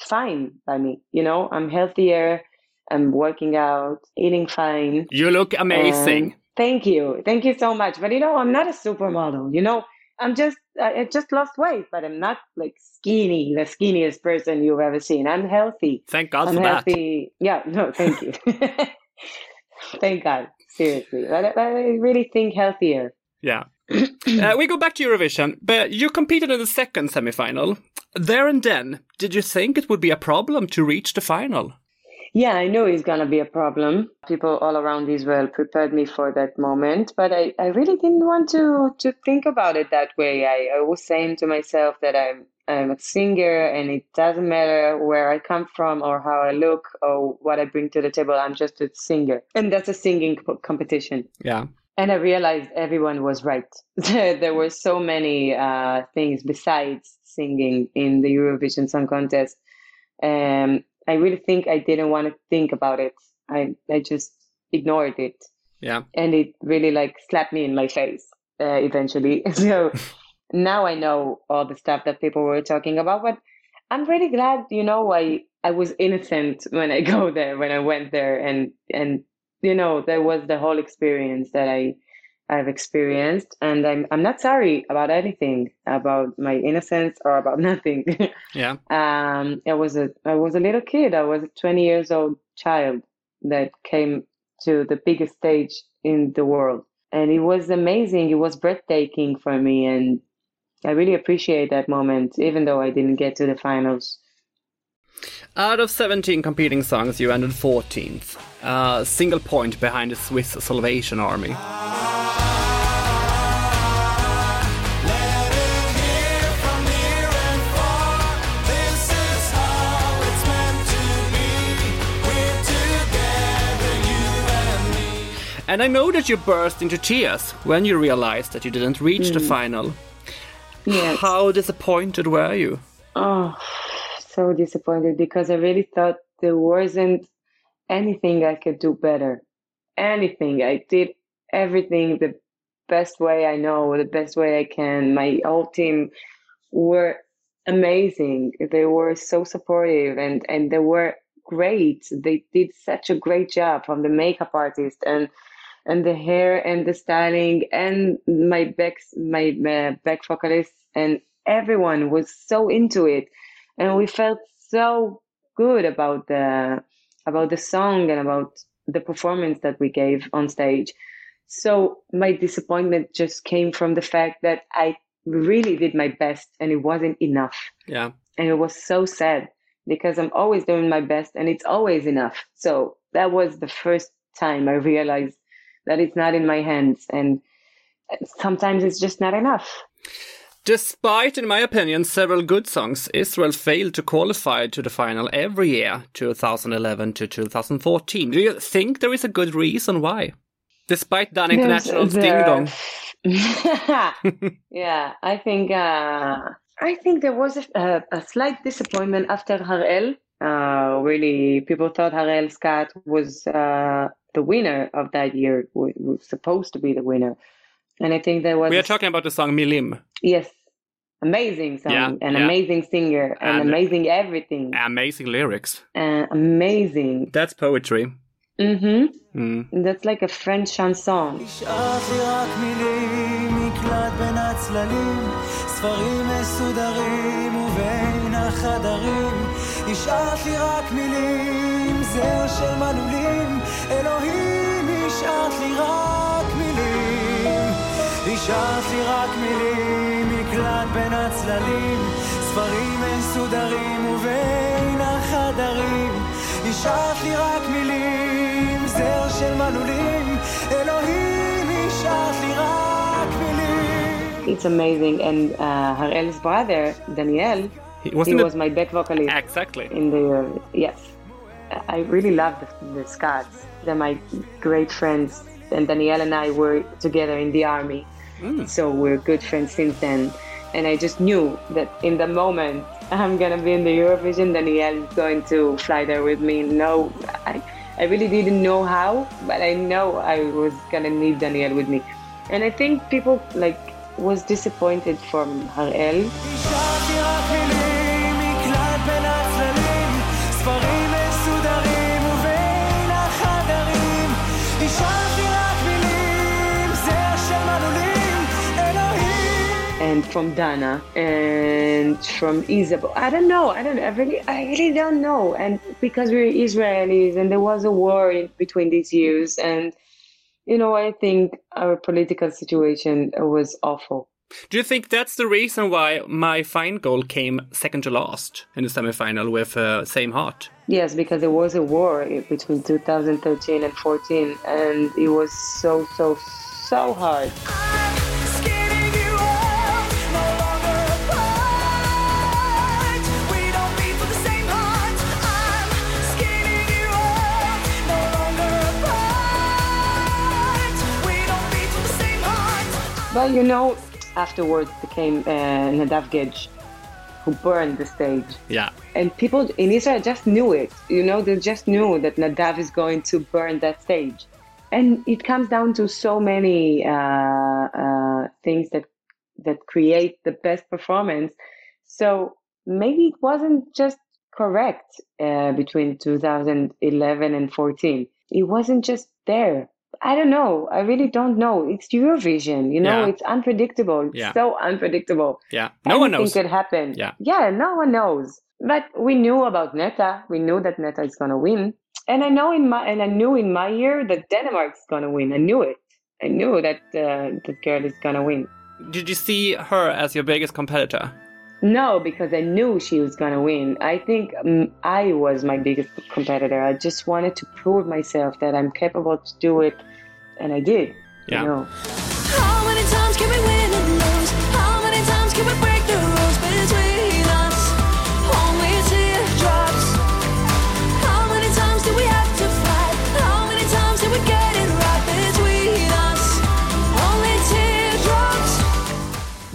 fine by me. You know, I'm healthier. I'm working out, eating fine. You look amazing. Thank you. Thank you so much. But you know, I'm not a supermodel. You know, I'm just, I I just lost weight, but I'm not like skinny, the skinniest person you've ever seen. I'm healthy. Thank God I'm for that. healthy. Yeah, no, thank you. thank God. Seriously. But I, but I really think healthier. Yeah. uh, we go back to Eurovision, but you competed in the second semifinal. There and then, did you think it would be a problem to reach the final? Yeah, I knew it's gonna be a problem. People all around Israel prepared me for that moment, but I, I really didn't want to to think about it that way. I, I was saying to myself that I'm I'm a singer and it doesn't matter where I come from or how I look or what I bring to the table. I'm just a singer. And that's a singing competition. Yeah. And I realized everyone was right. there were so many uh, things besides singing in the Eurovision Song Contest. Um, I really think I didn't want to think about it. I, I just ignored it. Yeah. And it really like slapped me in my face uh, eventually. so now I know all the stuff that people were talking about, but I'm really glad, you know, I, I was innocent when I go there, when I went there and, and, you know, there was the whole experience that I, I've experienced and I'm, I'm not sorry about anything, about my innocence or about nothing. Yeah. um, I was a, I was a little kid. I was a 20 years old child that came to the biggest stage in the world. And it was amazing. It was breathtaking for me. And I really appreciate that moment, even though I didn't get to the finals. Out of 17 competing songs, you ended 14th. Uh, single point behind the Swiss Salvation Army. And I know that you burst into tears when you realized that you didn't reach the mm. final. Yes. How disappointed were you? Oh, so disappointed because I really thought there wasn't anything I could do better. Anything. I did everything the best way I know, the best way I can. My whole team were amazing. They were so supportive and, and they were great. They did such a great job from the makeup artist and and the hair and the styling and my back my uh, back vocalist and everyone was so into it. And we felt so good about the about the song and about the performance that we gave on stage. So my disappointment just came from the fact that i really did my best and it wasn't enough. Yeah. and it was so sad because i'm always doing my best and it's always enough. So that was the first time i realized that it's not in my hands and sometimes it's just not enough Despite, in my opinion, several good songs, Israel failed to qualify to the final every year, 2011 to 2014. Do you think there is a good reason why? Despite Dana International's There's- ding dong. yeah, I think uh, I think there was a, a, a slight disappointment after Harel. Uh, really, people thought Harel Skaat was uh, the winner of that year, was, was supposed to be the winner, and I think there was We are talking about the song Milim. yes, amazing song, Yeah, an yeah. amazing singer, and, And- amazing everything, Amazing lyrics. uh, amazing. That's poetry. Mm-hmm. Mm. That's like a French chanson. השארת לי רק מילים, זר של מנעולים, אלוהים, השארת לי רק מילים. השארת לי רק מילים, מקלט בין הצללים, ספרים מסודרים ובין החדרים. השארת לי רק מילים, זר של מנעולים, אלוהים, השארת לי רק מילים. It's amazing. And uh, Harel's brother, Daniel, He he wasn't my back vocalist exactly. in the yes. I really love the, the Skaats. They're my great friends. And Danielle and I were together in the army, mm. so we're good friends since then. And I just knew that in the moment I'm gonna be in the Eurovision, Danielle is going to fly there with me. No, I, I really didn't know how, but I know I was gonna need Danielle with me. And I think people like was disappointed from Harel and from Dana and from Izabo. I don't know. I don't. I really. I really don't know. And because we're Israelis, and there was a war in between these years, and you know, I think our political situation was awful. Do you think that's the reason why Mei Finegold came second to last in the semi-final with uh, Same Heart? Yes, because there was a war between 2013 and 14, and it was so so so hard. But you know, afterwards became uh, Nadav Guedj, who burned the stage. Yeah. and people in Israel just knew it. You know, they just knew that Nadav is going to burn that stage, and it comes down to so many uh, uh, things that that create the best performance. So maybe it wasn't just correct uh, between 2011 and 14. It wasn't just there. I don't know. I really don't know. It's Eurovision, you know. Yeah. It's unpredictable. It's Yeah. so unpredictable. Yeah. No one Anything knows. could happen. Yeah. Yeah, no one knows. But we knew about Neta. We knew that Neta is gonna win. And I know in my and I knew in my year that Denmark is gonna win. I knew it. I knew that uh, that girl is gonna win. Did you see her as your biggest competitor? No, because I knew she was gonna win. I think um, I was my biggest competitor. I just wanted to prove myself that I'm capable to do it, and I did. Yeah. You know.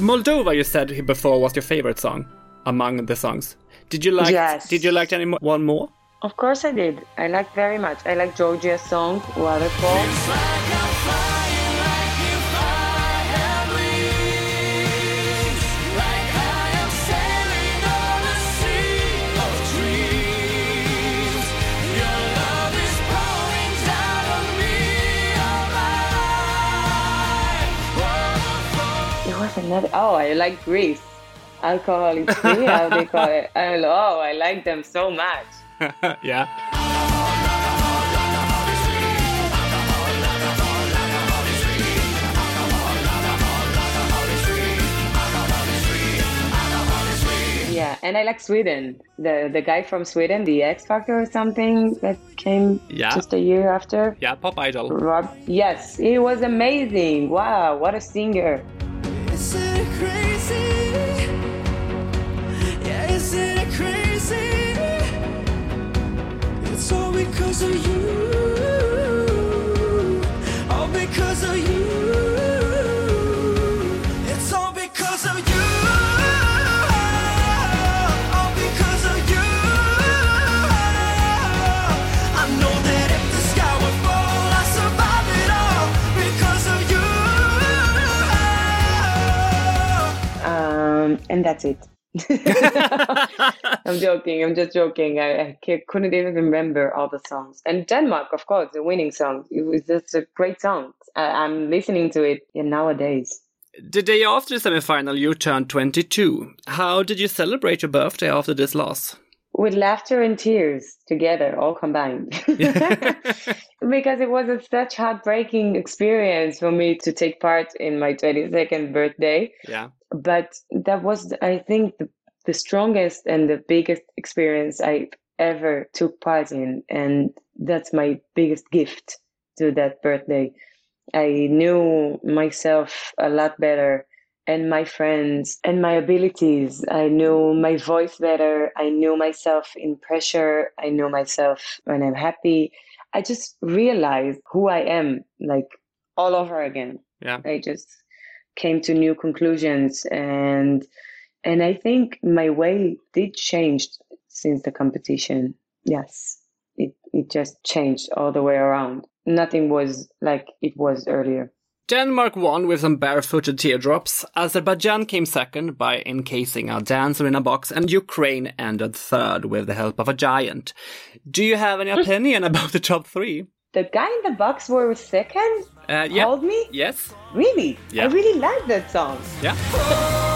Moldova, you said before, was your favorite song among the songs. Did you like? Yes. Did you like any mo- one more? Of course I did. I like very much. I like Georgia's song Waterfall. Another. Oh, I like Greece. Alcohol is free. How they call it? I. Oh, I like them so much. yeah. Yeah, and I like Sweden. The the guy from Sweden, the X Factor or something that came Yeah. just a year after. Yeah, Pop Idol. Rob, yes, he was amazing. Wow, what a singer! Because of you. All because of you. And that's it. I'm joking. I'm just joking. I, I couldn't even remember all the songs. And Denmark, of course, the winning song. It was just a great song. I, I'm listening to it nowadays. The day after the semi-final, you turned 22. How did you celebrate your birthday after this loss? With laughter and tears together, all combined. because it was a such heartbreaking experience for me to take part in my 22nd birthday. Yeah. But that was, I think, the, the strongest and the biggest experience I ever took part in. And that's my biggest gift to that birthday. I knew myself a lot better and my friends and my abilities. I knew my voice better. I knew myself in pressure. I knew myself when I'm happy. I just realized who I am, like all over again. Yeah. I just came to new conclusions and and I think my way did change since the competition. Yes. It it just changed all the way around. Nothing was like it was earlier. Denmark won with some barefooted teardrops. Azerbaijan came second by encasing a dancer in a box, and Ukraine ended third with the help of a giant. Do you have any opinion about the top three? The guy in the box were second? Uh, yeah. Hold me? Yes. Really? Yeah. I really like that song. Yeah.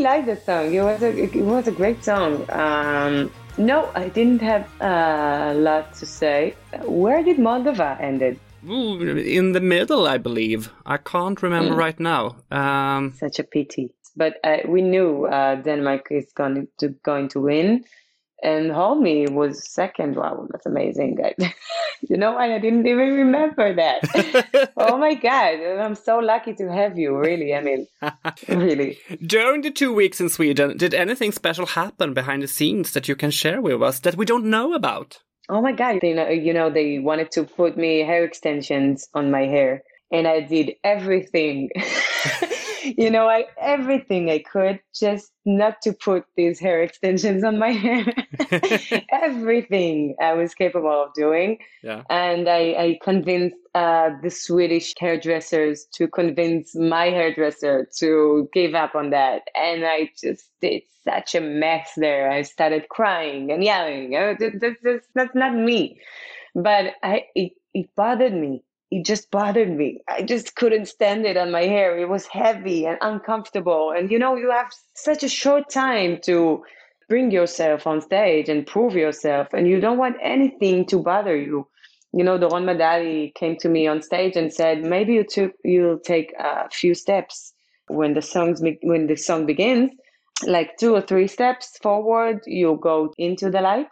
Really like that song. It was a it was a great song. Um, no, I didn't have a lot to say. Where did Moldova ended? In the middle, I believe. I can't remember right now. Um, Such a pity. But uh, we knew uh, Denmark is going to going to win, and Hold Me was second. Wow, that's amazing, guys. you know, why I didn't even remember that. oh my god, I'm so lucky to have you. Really, I mean, really. during the two weeks in Sweden, did anything special happen behind the scenes that you can share with us that we don't know about? Oh my god! They know, you know, they wanted to put me hair extensions on my hair, and I did everything. You know, I everything I could just not to put these hair extensions on my hair. everything I was capable of doing, Yeah. and I, I convinced uh, the Swedish hairdressers to convince my hairdresser to give up on that, and I just did such a mess there. I started crying and yelling. Oh, th- th- th- that's not me, but I it, it bothered me. It just bothered me. I just couldn't stand it on my hair. It was heavy and uncomfortable, and you know you have such a short time to bring yourself on stage and prove yourself, and you don't want anything to bother you you know, Doron Medalie came to me on stage and said, maybe you took, you'll take a few steps when the songs, when the song begins, like two or three steps forward, you go into the light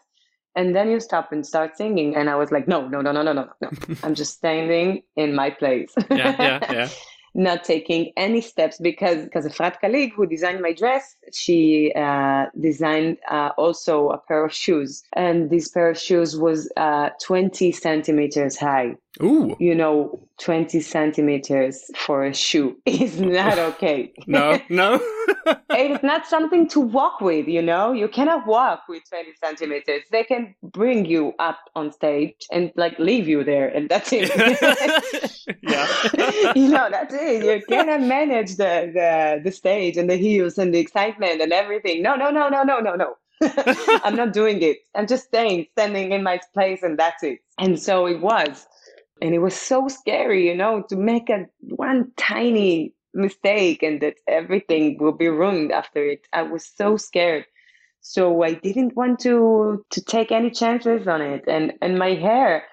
and then you stop and start singing. And I was like, no, no, no, no, no, no, no. I'm just standing in my place. Yeah, yeah, yeah. not taking any steps because because Efrat Kalig, who designed my dress, she uh, designed uh, also a pair of shoes, and this pair of shoes was uh, 20 centimeters high. Ooh. You know, 20 centimeters for a shoe is not okay. No, no. it's not something to walk with, you know? You cannot walk with 20 centimeters. They can bring you up on stage and like leave you there, and that's it. yeah. you know, that's it. You cannot manage the, the the stage and the heels and the excitement and everything. No, no, no, no, no, no, no. I'm not doing it. I'm just staying, standing in my place, and that's it. And so it was, and it was so scary, you know, to make a one tiny mistake and that everything will be ruined after it. I was so scared. So I didn't want to to take any chances on it, and and my hair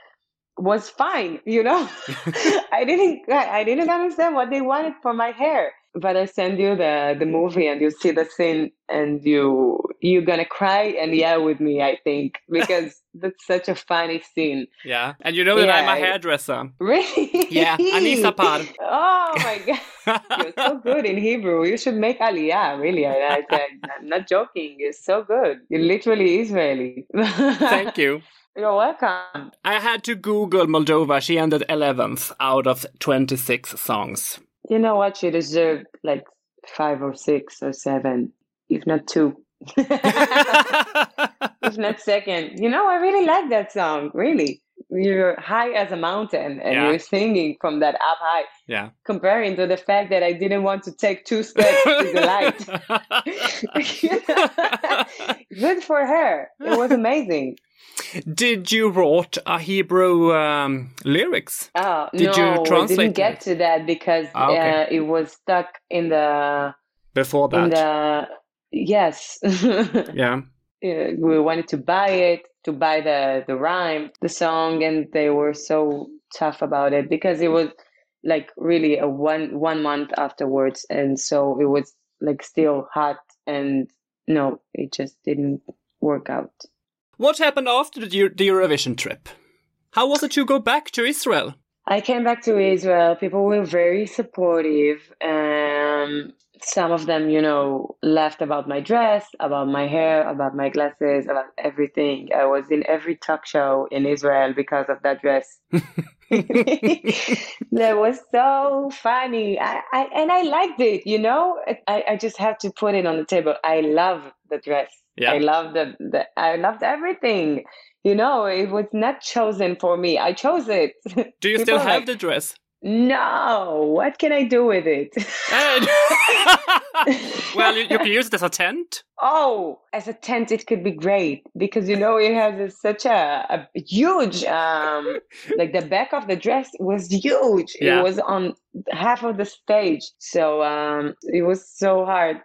was fine, you know. I didn't I didn't understand what they wanted for my hair. But I send you the the movie and you see the scene and you you're gonna cry and yell with me, I think, because that's such a funny scene. Yeah. And you know that I'm a hairdresser. Really? Yeah, Anissa Par. Oh my god. You're so good in Hebrew. You should make Aliyah, really. I, I I'm not joking. You're so good. You're literally Israeli. Thank you. You're welcome. I had to Google Moldova. She ended 11th out of 26 songs. You know what? She deserved like five or six or seven, if not two. if not second. You know, I really like that song. Really. You're high as a mountain and Yeah. you're singing from that up high, yeah. comparing to the fact that I didn't want to take two steps to the light. Good for her. It was amazing. Did you wrote a Hebrew um, lyrics? Oh, Did no, you I didn't get to that because Ah, okay. uh, it was stuck in the Before in that, the yes. yeah. Uh, we wanted to buy it to buy the the rhyme the song and they were so tough about it because it was like really a one one month afterwards and so it was like still hot and no it just didn't work out What happened after the, the Eurovision trip? How was it to go back to Israel? I came back to Israel. People were very supportive. Um, some of them, you know, laughed about my dress, about my hair, about my glasses, about everything. I was in every talk show in Israel because of that dress. that was so funny. I, I and I liked it, you know. I, I just have to put it on the table. I love the dress. Yeah. I loved the, the I loved everything. You know, it was not chosen for me. I chose it. Do you still have like, the dress? No, what can I do with it? well, you, you can use it as a tent. oh, as a tent, it could be great because you know it has a, such a, a huge, um, like the back of the dress was huge. Yeah. It was on half of the stage, so um, it was so hard.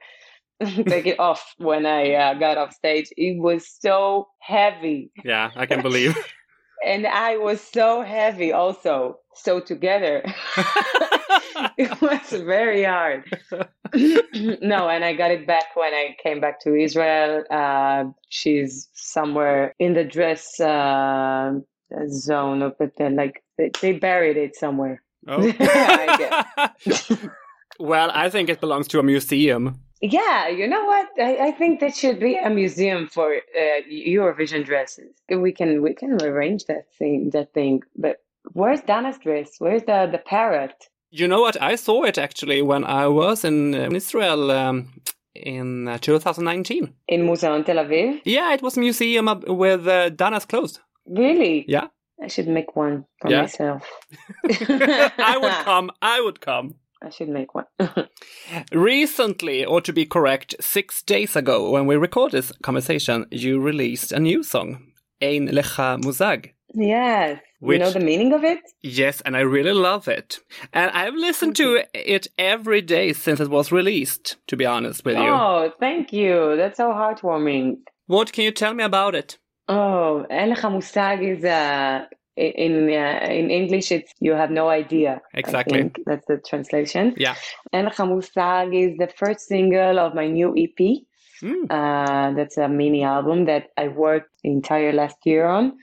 Take it off when I uh, got off stage. It was so heavy. Yeah, I can believe. and I was so heavy also. So together, it was very hard. no, and I got it back when I came back to Israel. Uh, she's somewhere in the dress uh, zone, but then like they, they buried it somewhere. Oh. I well, I think it belongs to a museum. Yeah, you know what? I, I think that should be a museum for uh, Eurovision dresses. We can we can arrange that thing that thing. But where's Dana's dress? Where's the the parrot? You know what? I saw it actually when I was in, uh, Israel um, in uh, 2019. In Museum Tel Aviv? Yeah, it was a museum with uh, Dana's clothes. Really? Yeah. I should make one for Yeah. myself. I would come. I would come. I should make one. Recently, or to be correct, six days ago, when we record this conversation, you released a new song, Ein Lecha Musag. Yes. Which, you know the meaning of it? Yes, and I really love it. And I've listened to it every day since it was released, to be honest with you. Oh, thank you. That's so heartwarming. What can you tell me about it? Oh, Ein Lecha Musag is a in uh, in English, it's you have no idea. Exactly. that's the translation. Yeah. and Hamusag is the first single of my new EP. Mm. Uh, that's a mini album that I worked the entire last year on.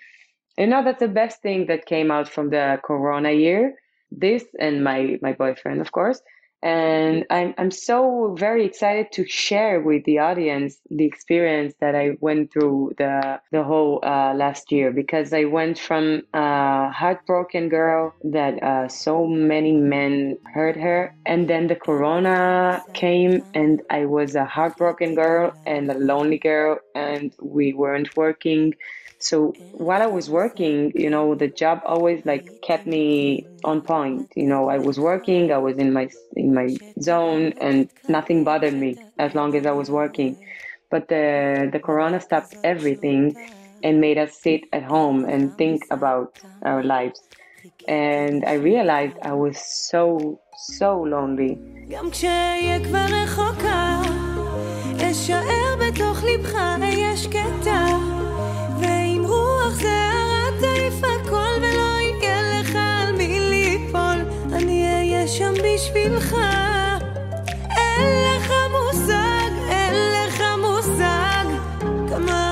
You know, that's the best thing that came out from the Corona year. This and my my boyfriend, of course. And I'm I'm so very excited to share with the audience the experience that I went through the the whole uh, last year because I went from a heartbroken girl that uh, so many men hurt her, and then the Corona came, and I was a heartbroken girl and a lonely girl, and we weren't working. So while I was working, you know, the job always like kept me on point. You know, I was working, I was in my in my zone, and nothing bothered me as long as I was working. But the the corona stopped everything and made us sit at home and think about our lives. And I realized I was so so lonely. גם כשאהיה כבר רחוקה, אשאר בתוך לבך, אהיה שקטה. שם בשבילך. אין לך מושג, אין לך מושג, כמה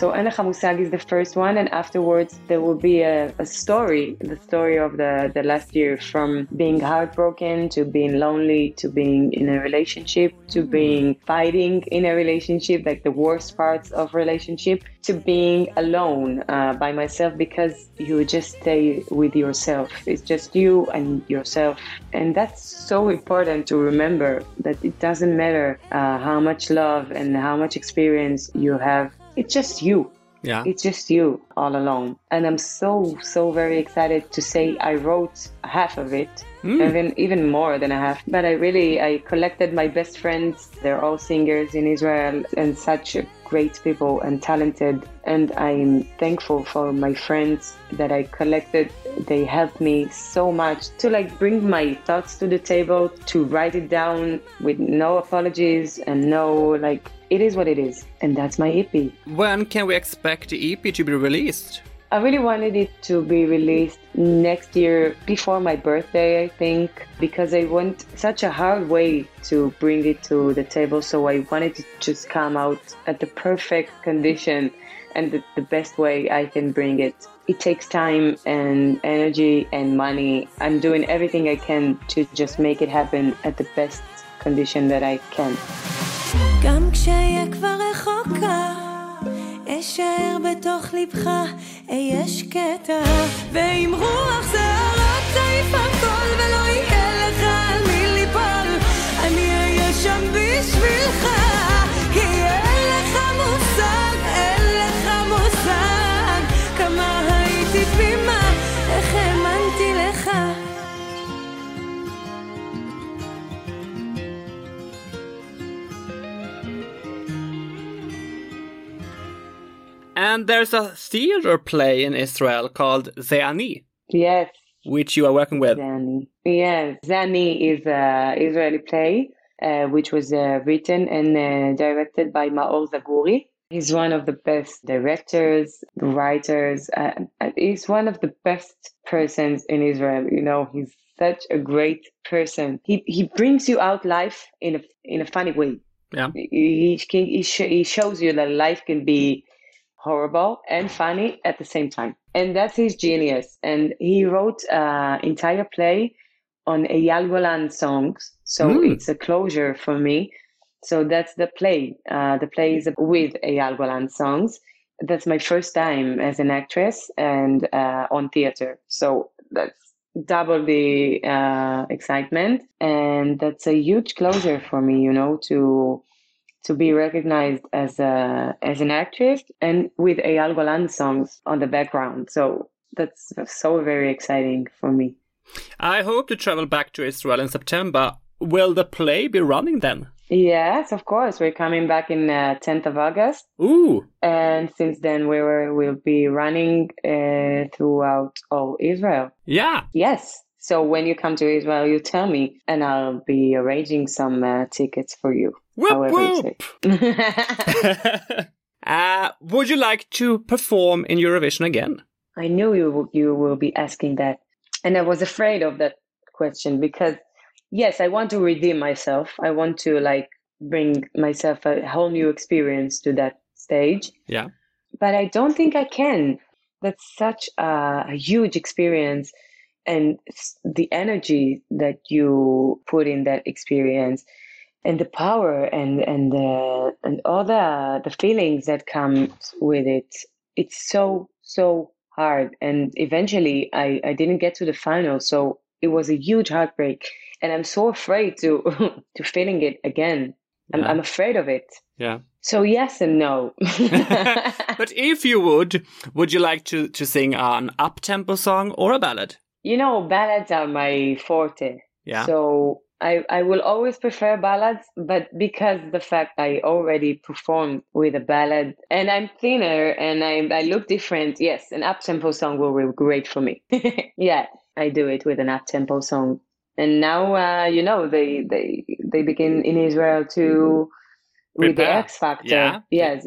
So Ena Musag is the first one, and afterwards there will be a, a story, the story of the, the last year from being heartbroken to being lonely to being in a relationship to being fighting in a relationship, like the worst parts of relationship, to being alone uh, by myself because you just stay with yourself. It's just you and yourself, and that's so important to remember that it doesn't matter uh, how much love and how much experience you have it's just you Yeah. It's just you all alone. And I'm so, so very excited to say I wrote half of it, Mm. even, even more than a half. But I really, I collected my best friends. They're all singers in Israel and such great people and talented. And I'm thankful for my friends that I collected. They helped me so much to like bring my thoughts to the table, to write it down with no apologies and no like, it is what it is. And that's my EP. When can we expect the EP to be released? I really wanted it to be released next year before my birthday, I think, because I went such a hard way to bring it to the table. So I wanted to just come out at the perfect condition and the, the best way I can bring it. It takes time and energy and money. I'm doing everything I can to just make it happen at the best condition that I can. גם כשאהיה כבר רחוקה, אשאר בתוך לבך, אהיה שקטה. ועם רוח שערות תעיף הכל, ולא יהיה לך על מי ליפול. אני אהיה שם בשבילך, כי אין אין לך מושג, כמה הייתי תמימה, And there's a theater play in Israel called Zeani, Yes, which you are working with. Zani. Yes, Zani is a Israeli play uh, which was uh, written and uh, directed by Maor Zaguri. He's one of the best directors, writers. He's one of the best persons in Israel. You know, he's such a great person. He he brings you out life in a in a funny way. Yeah. He he, he, sh- he shows you that life can be horrible and funny at the same time. And that's his genius. And he wrote an entire play on Eyal Golan songs. So Mm. it's a closure for me. So that's the play. Uh, the play is with Eyal Golan songs. That's my first time as an actress and uh, on theater. So that's double the uh, excitement. And that's a huge closure for me, you know, to to be recognized as a as an actress and with Eyal Golan songs on the background. So that's so very exciting for me. I hope to travel back to Israel in September. Will the play be running then? Yes, of course. We're coming back in uh, 10th of August, Ooh, and since then we were will be running uh, throughout all Israel. yeah. Yes. So when you come to Israel, you tell me, and I'll be arranging some uh, tickets for you. Whoop, whoop. uh, would you like to perform in Eurovision again? I knew you you will be asking that, and I was afraid of that question because yes, I want to redeem myself. I want to like bring myself a whole new experience to that stage, Yeah. but I don't think I can. That's such a, a huge experience, and the energy that you put in that experience, and the power and and the and all the the feelings that come with it. It's so so hard, and eventually I I didn't get to the final, so it was a huge heartbreak, and I'm so afraid to to feeling it again. I'm Yeah. I'm afraid of it. Yeah. So yes and no. but if you would, would you like to, to sing an up tempo song or a ballad? You know, ballads are my forte. Yeah. So I, I will always prefer ballads, but because the fact I already performed with a ballad and I'm thinner and I, I look different, yes, an up tempo song will be great for me. yeah, I do it with an up tempo song. And now, uh, you know, they, they, they begin in Israel to, with the X Factor. Yeah. Yes,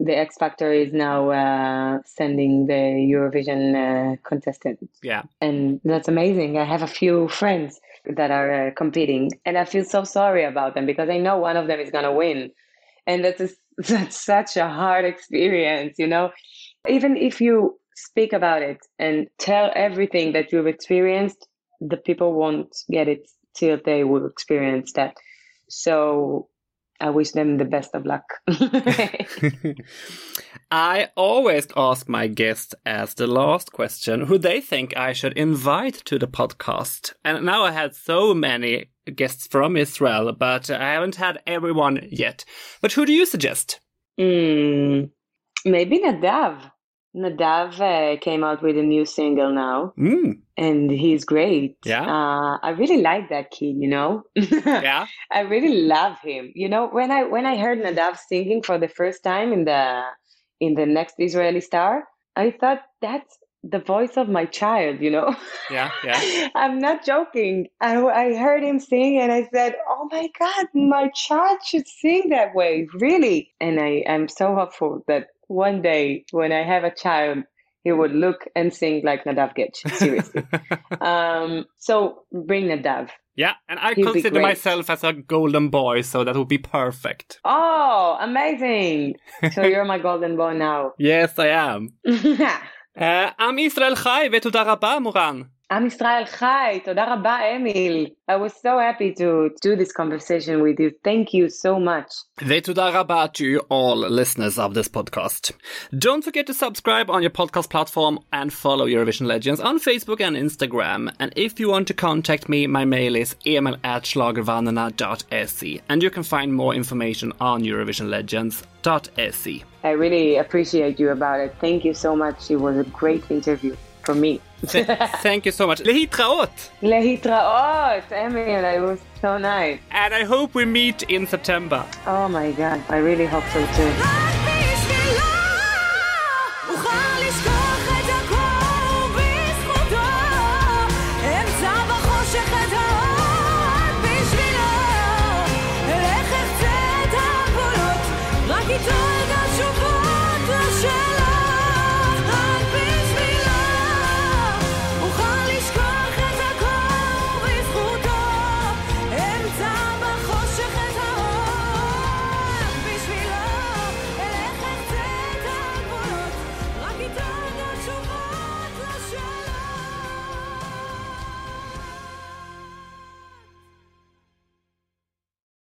the, X Factor is now uh, sending the Eurovision uh, contestant yeah. and that's amazing. I have a few friends that are uh, competing, and I feel so sorry about them because I know one of them is gonna win, and that's a, that's such a hard experience, you know. Even if you speak about it and tell everything that you've experienced, the people won't get it till they will experience that. So I wish them the best of luck. I always ask my guests as the last question who they think I should invite to the podcast. And now I had so many guests from Israel, but I haven't had everyone yet. But who do you suggest? Mm, maybe Nadav. Nadav uh, came out with a new single now, Mm. and he's great. Yeah. uh, I really like that kid. You know, Yeah. I really love him. You know, when I when I heard Nadav singing for the first time in the in the next Israeli Star, I thought that's the voice of my child. You know. Yeah. Yeah. I'm not joking. I, I heard him sing and I said, Oh my God, my child should sing that way, really. And I, I'm so hopeful that one day when I have a child, he would mm. look and sing like Nadav Guedj. Seriously. um, so bring Nadav. Yeah, and I He'll consider myself as a golden boy, so that would be perfect. Oh, amazing! So you're my golden boy now. Yes, I am. uh, I'm Israel Chai, vetu daraba מורן. עם ישראל חי, תודה רבה, אמיל. I was so happy to do this conversation with you. Thank you so much. ותודה רבה to you all listeners of this podcast. Don't forget to subscribe on your podcast platform and follow Eurovision Legends on Facebook and Instagram. And if you want to contact me, my mail is emil at schlagervanarna.se. And you can find more information on eurovisionlegends.se. I really appreciate you about it. Thank you so much. It was a great interview for me. Thank you so much. Lehitraot! Lehitraot! Emil, it was so nice. And I hope we meet in September. Oh my god, I really hope so too.